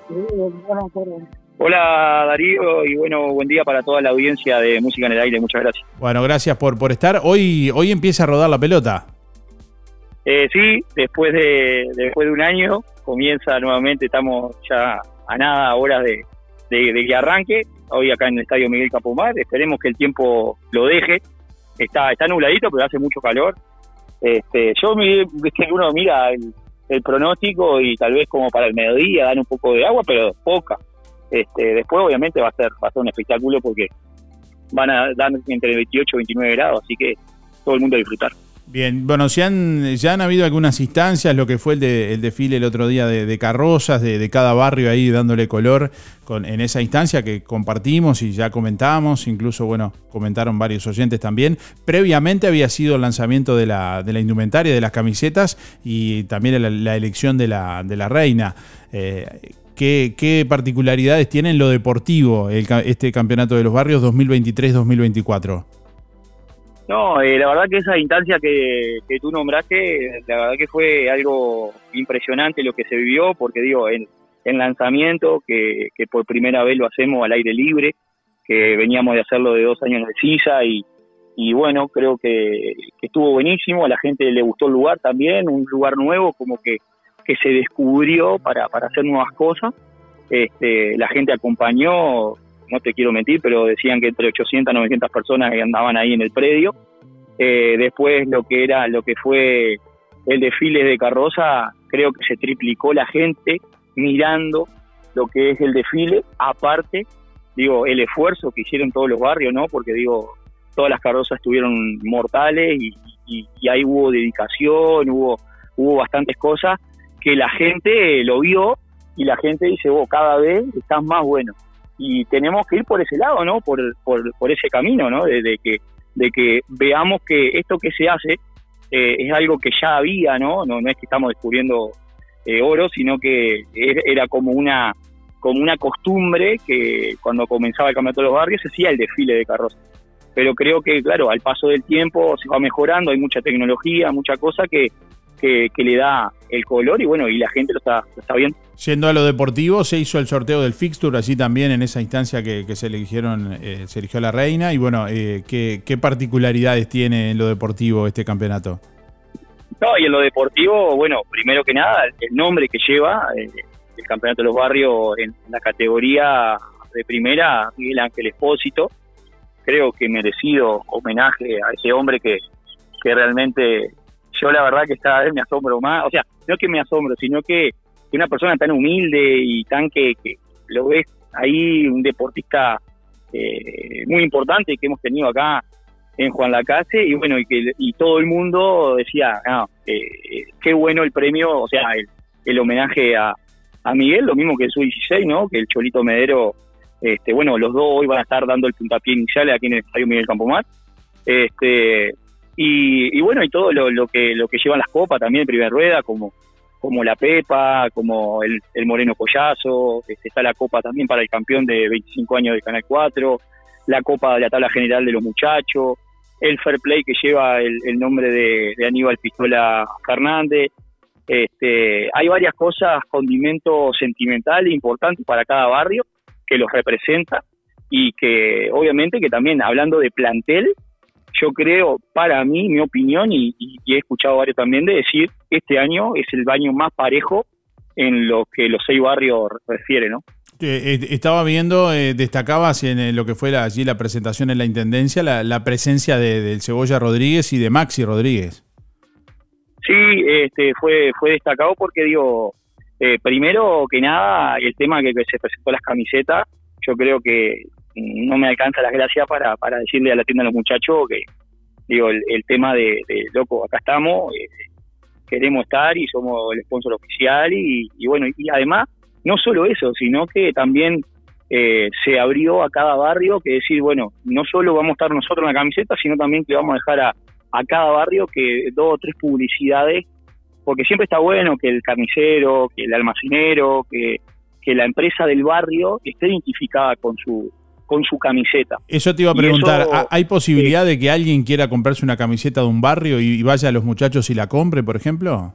Hola Darío y bueno, buen día para toda la audiencia de Música en el Aire, muchas gracias. Bueno, gracias por, por estar. Hoy, hoy empieza a rodar la pelota. Eh, sí, después de, después de un año comienza nuevamente, estamos ya a nada horas de, de- de que arranque, hoy acá en el Estadio Miguel Capomar, esperemos que el tiempo lo deje, está, está nubladito pero hace mucho calor. Este, yo que uno mira el, el pronóstico y tal vez como para el mediodía dan un poco de agua, pero poca. Este, después obviamente va a ser va a ser un espectáculo porque van a dar entre 28 y 29 grados, así que todo el mundo a disfrutar. Bien, bueno, si ya han habido algunas instancias, lo que fue el, de- el desfile el otro día de, carrozas, de, cada barrio ahí dándole color con, en esa instancia que compartimos y ya comentamos, incluso, bueno, comentaron varios oyentes también. Previamente había sido el lanzamiento de la, de la indumentaria, de las camisetas y también la, la elección de la, de la reina. Eh, ¿qué, qué particularidades tiene en lo deportivo el este campeonato de los barrios 2023-2024? No, eh, la verdad que esa instancia que, que tú nombraste, la verdad que fue algo impresionante lo que se vivió, porque digo, en, en lanzamiento, que, que por primera vez lo hacemos al aire libre, que veníamos de hacerlo de dos años de silla y, y bueno, creo que, que estuvo buenísimo, a la gente le gustó el lugar también, un lugar nuevo como que, que se descubrió para, para hacer nuevas cosas. Este, la gente acompañó, no te quiero mentir, pero decían que entre 800 y 900 personas andaban ahí en el predio. Eh, después lo que era, lo que fue el desfile de carroza, creo que se triplicó la gente mirando lo que es el desfile, aparte, digo, el esfuerzo que hicieron todos los barrios, ¿no? Porque digo, todas las carrozas estuvieron mortales y- y ahí hubo dedicación, hubo, hubo bastantes cosas que la gente lo vio y la gente dice, vos cada vez estás más bueno. Y tenemos que ir por ese lado, ¿no? Por, por, por ese camino, ¿no? De, de que, de que veamos que esto que se hace eh, es algo que ya había, ¿no? No, no es que estamos descubriendo eh, oro, sino que er- era como una como una costumbre que cuando comenzaba el Campeonato de los Barrios se hacía el desfile de carrozas. Pero creo que, claro, al paso del tiempo se va mejorando, hay mucha tecnología, mucha cosa que, que, que le da el color y bueno, y la gente lo está, lo está viendo. Yendo a lo deportivo, se hizo el sorteo del fixture allí también en esa instancia que, que se eligieron, eh, se eligió la reina. Y bueno, eh, ¿qué, qué particularidades tiene en lo deportivo este campeonato? No, y en lo deportivo, bueno, primero que nada, el nombre que lleva eh, el Campeonato de los Barrios en la categoría de primera, Miguel Ángel Espósito, creo que merecido homenaje a ese hombre que, que realmente yo la verdad que cada vez me asombro más, o sea, no que me asombro, sino que, una persona tan humilde y tan que, lo ves ahí, un deportista eh, muy importante que hemos tenido acá en Juan Lacase y bueno, y que y todo el mundo decía, no, eh, qué bueno el premio, o sea, el, el homenaje a, a Miguel, lo mismo que el Sub-16, ¿no? Que el Cholito Medero, este, bueno, los dos hoy van a estar dando el puntapié inicial aquí en el Estadio Miguel Campomar. Este, y, y bueno, y todo lo, que lo que llevan las copas también, primera rueda, como como la Pepa, como el, el Moreno Collazo, este, está la copa también para el campeón de 25 años de Canal 4, la copa de la tabla general de los muchachos, el fair play que lleva el, el nombre de, de Aníbal Pistola Fernández, este, hay varias cosas, condimentos sentimentales importantes para cada barrio que los representa y que obviamente que también hablando de plantel, yo creo, para mí, mi opinión, y, y- y he escuchado varios también de decir, este año es el baño más parejo en lo que los seis barrios refiere, ¿no? Eh, estaba viendo, eh, destacabas en eh, lo que fue la- allí la presentación en la Intendencia, la, la presencia de, del Cebolla Rodríguez y de Maxi Rodríguez. Sí, este, fue, fue destacado porque digo, eh, primero que nada, el tema que, que se presentó las camisetas, yo creo que no me alcanza las gracias para, para decirle a la tienda de los muchachos que, digo, el, el tema de, de, loco, acá estamos, eh, queremos estar y somos el sponsor oficial y, y bueno, y además, no solo eso, sino que también eh, se abrió a cada barrio que decir, bueno, no solo vamos a estar nosotros en la camiseta, sino también que vamos a dejar a, a cada barrio que dos o tres publicidades, porque siempre está bueno que el carnicero, que el almacenero, que, que la empresa del barrio esté identificada con su con su camiseta. Eso te iba a preguntar, eso- ¿ha- ¿hay posibilidad de que alguien quiera comprarse una camiseta de un barrio y, y vaya a los muchachos y la compre, por ejemplo?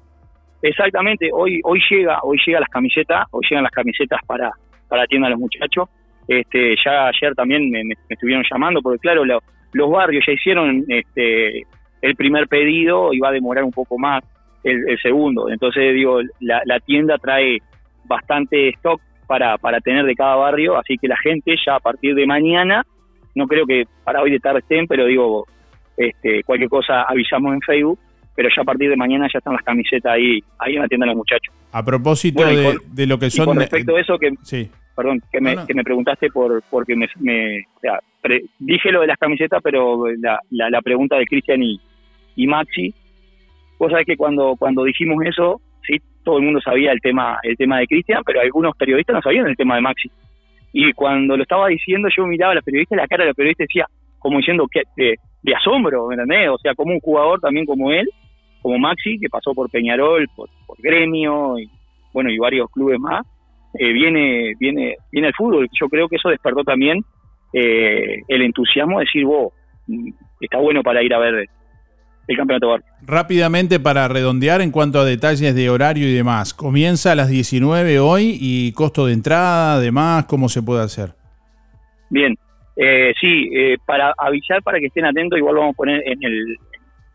Exactamente, hoy hoy llega, hoy llega las camisetas, hoy llegan las camisetas para para la tienda de los muchachos. Este, ya ayer también me, me- me estuvieron llamando porque claro, lo- los barrios ya hicieron este el primer pedido y va a demorar un poco más el, el segundo. Entonces digo, la, la tienda trae bastante stock para para tener de cada barrio, así que la gente ya a partir de mañana, no creo que para hoy de tarde estén, pero digo, este, cualquier cosa avisamos en Facebook, pero ya a partir de mañana ya están las camisetas ahí, ahí en la tienda de los muchachos. A propósito Bueno, de, con- de lo que son... con respecto a eso que Sí. perdón, que me, No, no. que me preguntaste por porque me, me- o sea, pre- dije lo de las camisetas, pero la, la, la pregunta de Cristian y, y Maxi, vos sabés que cuando cuando dijimos eso, todo el mundo sabía el tema el tema de Cristian, pero algunos periodistas no sabían el tema de Maxi. Y cuando lo estaba diciendo, yo miraba a los periodistas, la cara de los periodistas decía, como diciendo que de, asombro, ¿me entendés? O sea, como un jugador también como él, como Maxi, que pasó por Peñarol, por, por Gremio, y bueno, y varios clubes más, eh, viene, viene, viene el fútbol. Yo creo que eso despertó también eh, el entusiasmo de decir, vos, mm, está bueno para ir a ver el campeonato bar. Rápidamente para redondear en cuanto a detalles de horario y demás. Comienza a las 19 hoy y costo de entrada, además, ¿cómo se puede hacer? Bien, eh, sí, eh, para avisar, para que estén atentos, igual vamos a poner en el,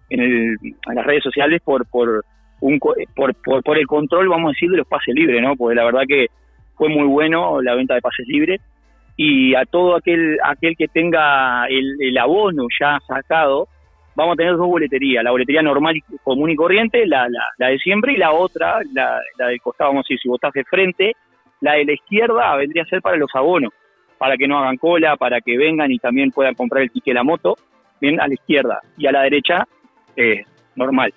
en, el, en las redes sociales por por, un, por, por, por el control, vamos a decir, de los pases libres, ¿no? Porque la verdad que fue muy bueno la venta de pases libres y a todo aquel aquel que tenga el, el abono ya sacado, vamos a tener dos boleterías, la boletería normal común y corriente, la, la, de siempre, y la otra, la, la del costado, vamos a decir, si vos estás de frente, la de la izquierda vendría a ser para los abonos, para que no hagan cola, para que vengan y también puedan comprar el ticket de la moto, bien, a la izquierda, y a la derecha, eh, normal.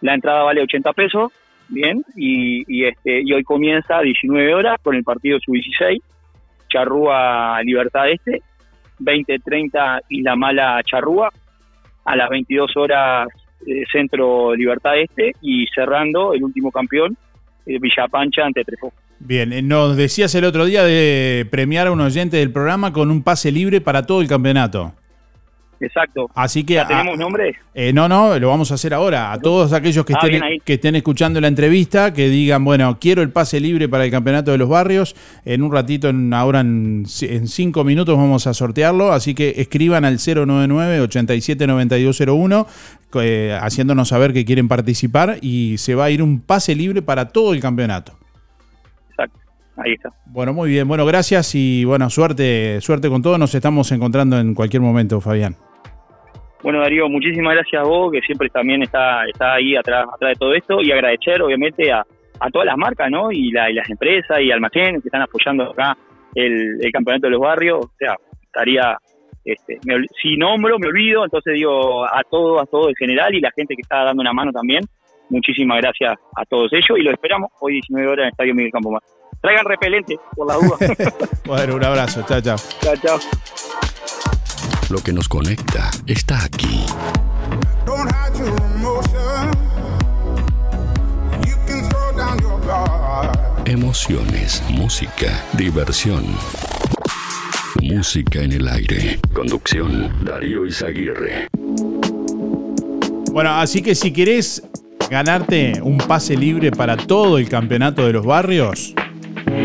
La entrada vale 80 pesos, bien, y, y, este, y hoy comienza a 19 horas con el partido sub-16, Charrúa Libertad Este, 20-30 Isla Mala Charrúa, a las 22 horas eh, Centro Libertad Este y cerrando el último campeón, eh, Villa Pancha ante Trefó. Bien, eh, nos decías el otro día de premiar a un oyente del programa con un pase libre para todo el campeonato. Exacto. Así que... ¿Ya tenemos nombres? Eh, no, no, lo vamos a hacer ahora. A todos aquellos que, Ah, estén, que estén escuchando la entrevista, que digan, bueno, quiero el pase libre para el campeonato de los barrios. En un ratito, en, ahora en, ci- en cinco minutos vamos a sortearlo. Así que escriban al 099-879201, eh, haciéndonos saber que quieren participar y se va a ir un pase libre para todo el campeonato. Exacto, ahí está. Bueno, muy bien. Bueno, gracias y bueno, suerte, suerte con todo. Nos estamos encontrando en cualquier momento, Fabián. Bueno, Darío, muchísimas gracias a vos, que siempre también está, está ahí atrás, atrás de todo esto, y agradecer, obviamente, a, a todas las marcas, ¿no? Y, la- y las empresas y almacenes que están apoyando acá el, el campeonato de los barrios. O sea, estaría, este, me si nombro, me olvido, entonces digo a todo, a todo en general y la gente que está dando una mano también. Muchísimas gracias a todos ellos y los esperamos hoy 19 horas en el Estadio Miguel Campo Mar. Traigan repelente, por la duda. Bueno, un abrazo. Chao, chao. chao, chao. Lo que nos conecta está aquí. Emociones, música, diversión. Música en el aire. Conducción, Darío Izaguirre. Bueno, así que si querés ganarte un pase libre para todo el campeonato de los barrios,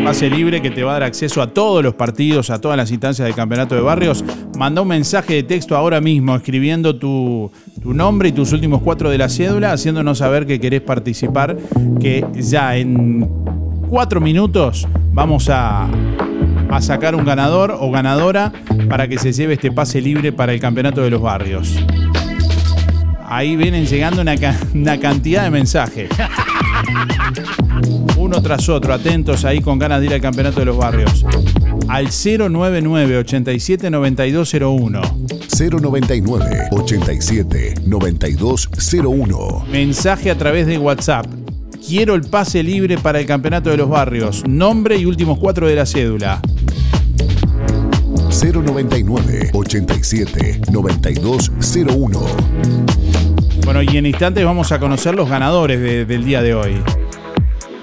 pase libre que te va a dar acceso a todos los partidos, a todas las instancias del campeonato de barrios, manda un mensaje de texto ahora mismo escribiendo tu, nombre y tus últimos cuatro de la cédula, haciéndonos saber que querés participar, que ya en cuatro minutos vamos a, sacar un ganador o ganadora para que se lleve este pase libre para el campeonato de los barrios. Ahí vienen llegando una, una cantidad de mensajes. Uno tras otro, atentos ahí con ganas de ir al campeonato de los barrios. Al 099 87 9201. 099 87 9201. Mensaje a través de WhatsApp. Quiero el pase libre para el campeonato de los barrios. Nombre y últimos cuatro de la cédula. 099 87 9201. Bueno, y en instantes vamos a conocer los ganadores de- del día de hoy.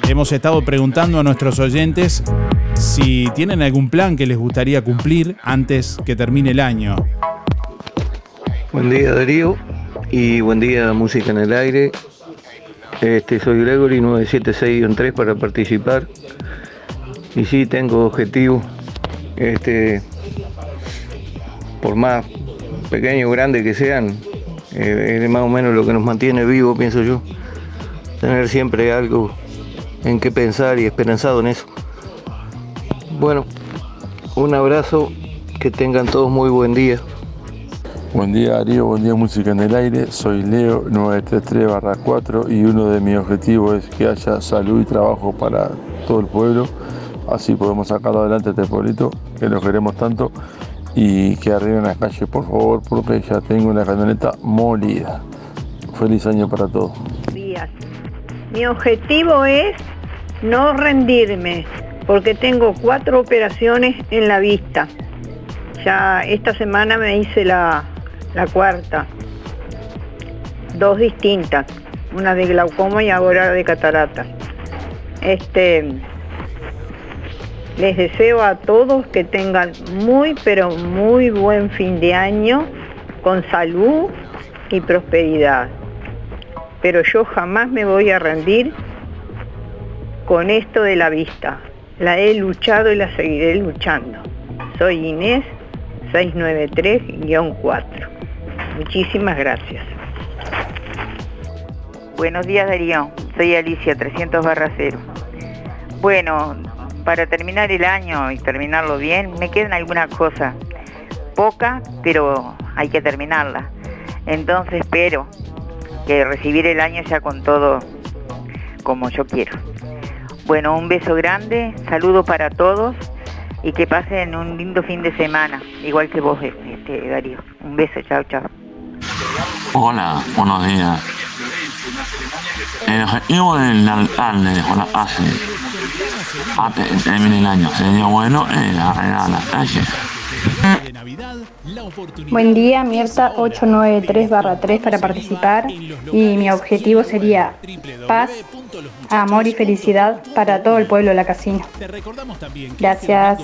Hemos estado preguntando a nuestros oyentes si tienen algún plan que les gustaría cumplir antes que termine el año. Buen día Darío y buen día Música en el Aire. Este, soy Gregory 976-3 para participar. Y sí, tengo objetivos. Este, por más pequeños o grandes que sean, eh, es más o menos lo que nos mantiene vivos, pienso yo. Tener siempre algo en qué pensar y esperanzado en eso. Bueno, un abrazo, que tengan todos muy buen día. Buen día Darío, buen día Música en el Aire, soy Leo 933-4 y uno de mis objetivos es que haya salud y trabajo para todo el pueblo, así podemos sacar adelante este pueblito que lo queremos tanto y que arreglen las calles por favor porque ya tengo una camioneta molida. Feliz año para todos. días. Mi objetivo es no rendirme, porque tengo cuatro operaciones en la vista. Ya esta semana me hice la, la cuarta, dos distintas, una de glaucoma y ahora de catarata. Este, les deseo a todos que tengan muy, pero muy buen fin de año, con salud y prosperidad pero yo jamás me voy a rendir con esto de la vista. La he luchado y la seguiré luchando. Soy Inés 693-4. Muchísimas gracias. Buenos días Darío, soy Alicia 300 barra 0. Bueno, para terminar el año y terminarlo bien, me quedan algunas cosas. Poca, pero hay que terminarla. Entonces espero que recibir el año ya con todo como yo quiero. Bueno, un beso grande, saludo para todos y que pasen un lindo fin de semana, igual que vos, este, Darío. Un beso, chao, chao. Hola, buenos días. El objetivo del alcalde de Juan hace antes de que termine el año sería bueno eh, arreglar las calles. Buen día, Mirta 893-3 para participar y mi objetivo sería paz, amor y felicidad para todo el pueblo de la casina. Gracias.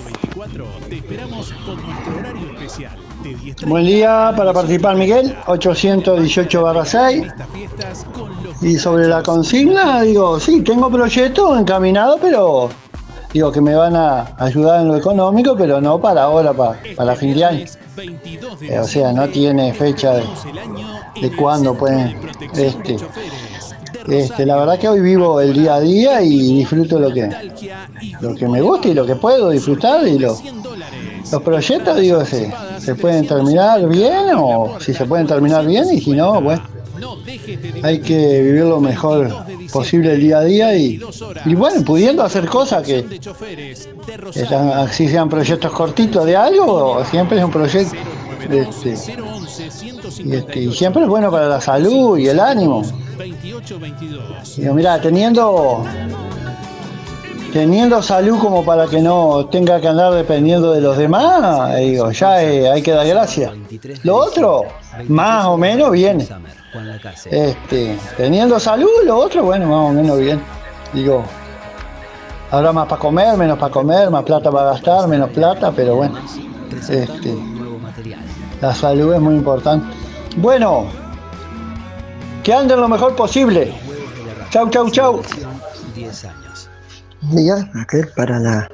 Buen día para participar, Miguel, 818 barra 6. Y sobre la consigna, digo, sí, tengo proyectos encaminados, pero digo que me van a ayudar en lo económico, pero no para ahora, para, para fin de año. Eh, o sea, no tiene fecha de, de cuándo pueden. Este, este, la verdad que hoy vivo el día a día y disfruto lo que, lo que me gusta y lo que puedo disfrutar y lo, los proyectos, digo, se, se pueden terminar bien o si se pueden terminar bien y si no, bueno, hay que vivir lo mejor posible el día a día y, y bueno, pudiendo hacer cosas que, que así sean proyectos cortitos de algo, siempre es un proyecto este, y, este, y siempre es bueno para la salud y el ánimo. Digo, mira, teniendo teniendo salud como para que no tenga que andar dependiendo de los demás, digo, ya eh, hay que dar gracias. Lo otro, más o menos viene. Este, teniendo salud, lo otro, bueno, más o menos bien. Digo, habrá más para comer, menos para comer, más plata para gastar, menos plata, pero bueno, este, la salud es muy importante. Bueno, que anden lo mejor posible. Chau, chau, chau. Día, aquel para la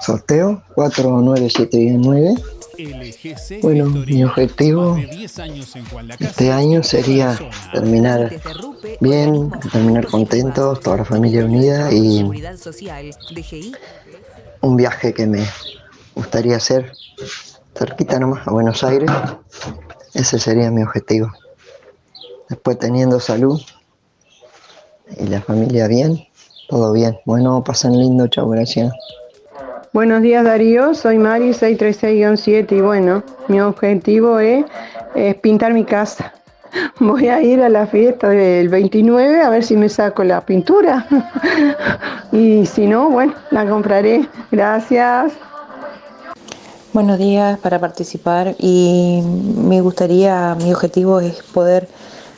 sorteo 49719. Bueno, mi objetivo este año sería terminar bien, terminar contentos, toda la familia unida y un viaje que me gustaría hacer cerquita nomás a Buenos Aires. Ese sería mi objetivo. Después teniendo salud y la familia bien, todo bien. Bueno, pasen lindo, chau, gracias. Buenos días Darío, soy Mari 636-7 y bueno, mi objetivo es, es pintar mi casa. Voy a ir a la fiesta del 29 a ver si me saco la pintura y si no, bueno, la compraré. Gracias. Buenos días para participar y me gustaría, mi objetivo es poder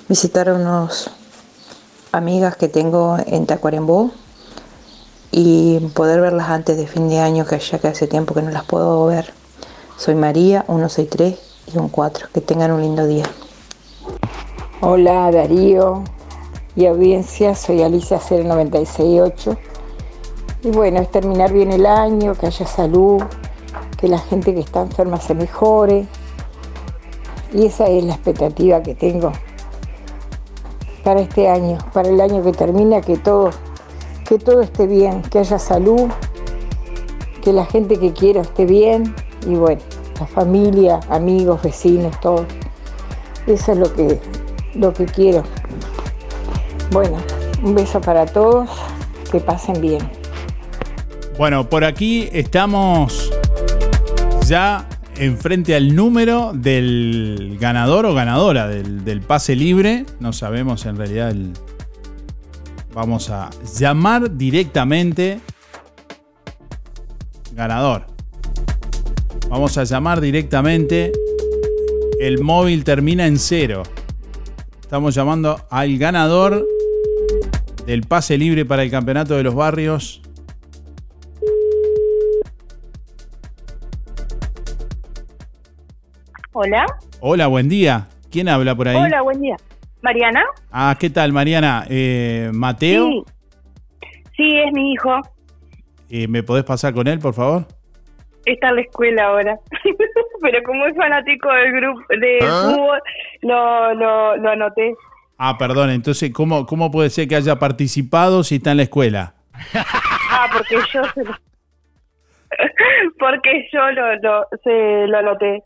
visitar a unos amigas que tengo en Tacuarembó y poder verlas antes de fin de año, que ya que hace tiempo que no las puedo ver. Soy María, 163 y un 4. Que tengan un lindo día. Hola Darío y audiencia, soy Alicia 0968. Y bueno, es terminar bien el año, que haya salud, que la gente que está enferma se mejore. Y esa es la expectativa que tengo para este año, para el año que termina, que todo, que todo esté bien, que haya salud, que la gente que quiero esté bien y bueno, la familia, amigos, vecinos, todos. Eso es lo que, lo que quiero. Bueno, un beso para todos, que pasen bien. Bueno, por aquí estamos ya enfrente al número del ganador o ganadora del, del pase libre. No sabemos en realidad el. Vamos a llamar directamente. Ganador. Vamos a llamar directamente. El móvil termina en cero. Estamos llamando al ganador del pase libre para el campeonato de los barrios. Hola. Hola, buen día. ¿Quién habla por ahí? Hola, buen día. Mariana. Ah, ¿qué tal, Mariana? Eh, Mateo, Sí. Sí, es mi hijo. eh, ¿me podés pasar con él, por favor? Está en la escuela ahora. Pero como es fanático del grupo de ¿Ah? fútbol, lo, lo, lo anoté. Ah, perdón, entonces, ¿cómo, ¿cómo puede ser que haya participado si está en la escuela? Ah, porque yo se lo... porque yo lo, lo, se lo anoté.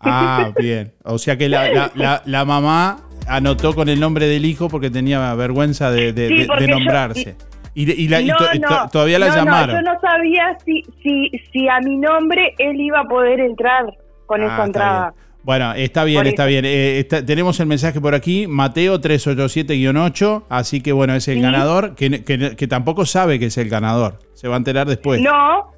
Ah, bien. O sea que la, la- la- la mamá anotó con el nombre del hijo porque tenía vergüenza de, de- Sí, de- de porque yo- nombrarse. Y, y la- y No, to- y to- no. todavía la No, llamaron. yo no sabía si, si, si a mi nombre él iba a poder entrar con Ah, esa entrada. Bueno, está bien, está bien. Eh, está- tenemos el mensaje por aquí, Mateo 387-8, así que bueno, es el Sí. ganador, que, que- que tampoco sabe que es el ganador. Se va a enterar después. No,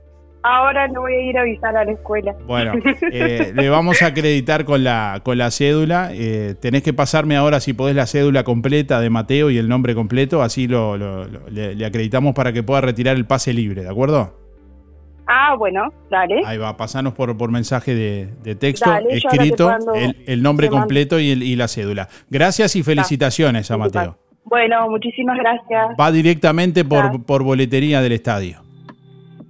ahora no voy a ir a avisar a la escuela. Bueno, eh, le vamos a acreditar con la, con la cédula. Eh, tenés que pasarme ahora, si podés, la cédula completa de Mateo y el nombre completo. Así lo, lo- lo- le, le acreditamos para que pueda retirar el pase libre, ¿de acuerdo? Ah, bueno, dale. Ahí va, pasanos por, por mensaje de, de texto, Dale, escrito, el, el nombre completo y, el- y la cédula. Gracias y felicitaciones a Mateo. Bueno, muchísimas gracias. Va directamente por, por boletería del estadio.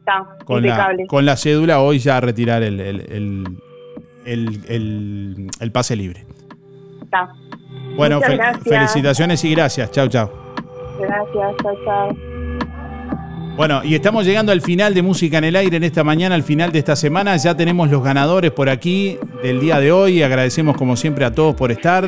Está, Con la, impecable. con la cédula hoy ya retirar el, el, el, el- pase libre. Está. Bueno, fe- felicitaciones y gracias. Chau, chau. Gracias, chao, chao. Bueno, y estamos llegando al final de Música en el Aire en esta mañana, al final de esta semana. Ya tenemos los ganadores por aquí del día de hoy. Agradecemos como siempre a todos por estar.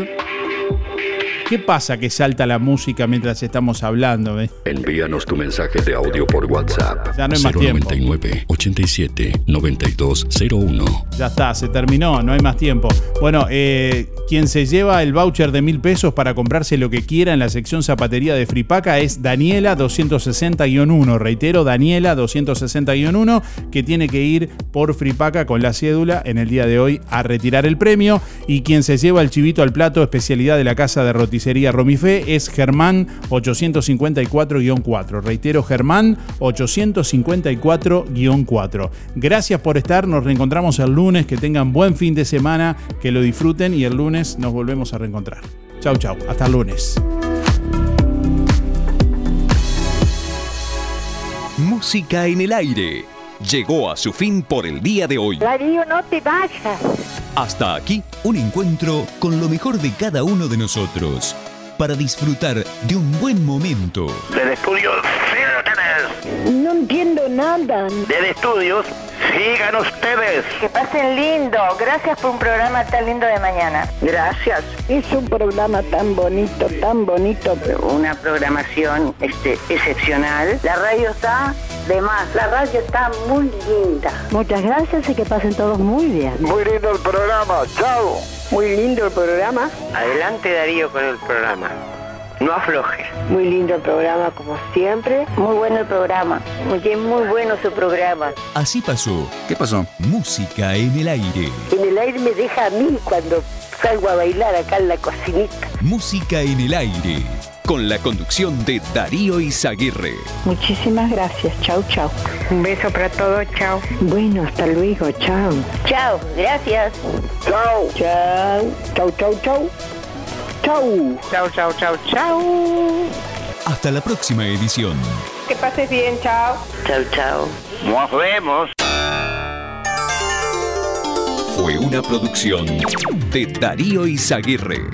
¿Qué pasa que salta la música mientras estamos hablando? eh? Envíanos tu mensaje de audio por WhatsApp. Ya no hay más tiempo. 099 87 9201. Ya está, se terminó, no hay más tiempo. Bueno, eh, quien se lleva el voucher de mil pesos para comprarse lo que quiera en la sección zapatería de Fripaca es Daniela 260-1. Reitero, Daniela 260-1, que tiene que ir por Fripaca con la cédula en el día de hoy a retirar el premio. Y quien se lleva el chivito al plato, especialidad de la casa de roticería Romifé, es Germán 854-4. Reitero, Germán 854-4. Gracias por estar, nos reencontramos el lunes, que tengan buen fin de semana, que lo disfruten y el lunes nos volvemos a reencontrar. Chau, chau, hasta el lunes. Música en el aire. Llegó a su fin por el día de hoy. Darío, no te vayas. Hasta aquí un encuentro con lo mejor de cada uno de nosotros para disfrutar de un buen momento. Del estudio ustedes. No entiendo nada. Del estudios sigan ustedes. Que pasen lindo. Gracias por un programa tan lindo de mañana. Gracias. Es un programa tan bonito, tan bonito. una programación este, excepcional. La radio está de más. La radio está muy linda. Muchas gracias y que pasen todos muy bien. Muy lindo el programa. Chao. Muy lindo el programa. Adelante Darío con el programa. No afloje. Muy lindo el programa como siempre. Muy bueno el programa. Muy, muy bueno su programa. Así pasó. ¿Qué pasó? Música en el aire. En el aire me deja a mí cuando salgo a bailar acá en la cocinita. Música en el aire. Con la conducción de Darío Izaguirre. Muchísimas gracias. Chau, chau. Un beso para todos. Chao. Bueno, hasta luego. Chau. Chao. Gracias. Chao. Chau. Chau, chau, chau. Chau. Chau, chau, chau, chau. Hasta la próxima edición. Que pases bien, chao. Chau, chau. Nos vemos. Fue una producción de Darío Izaguirre.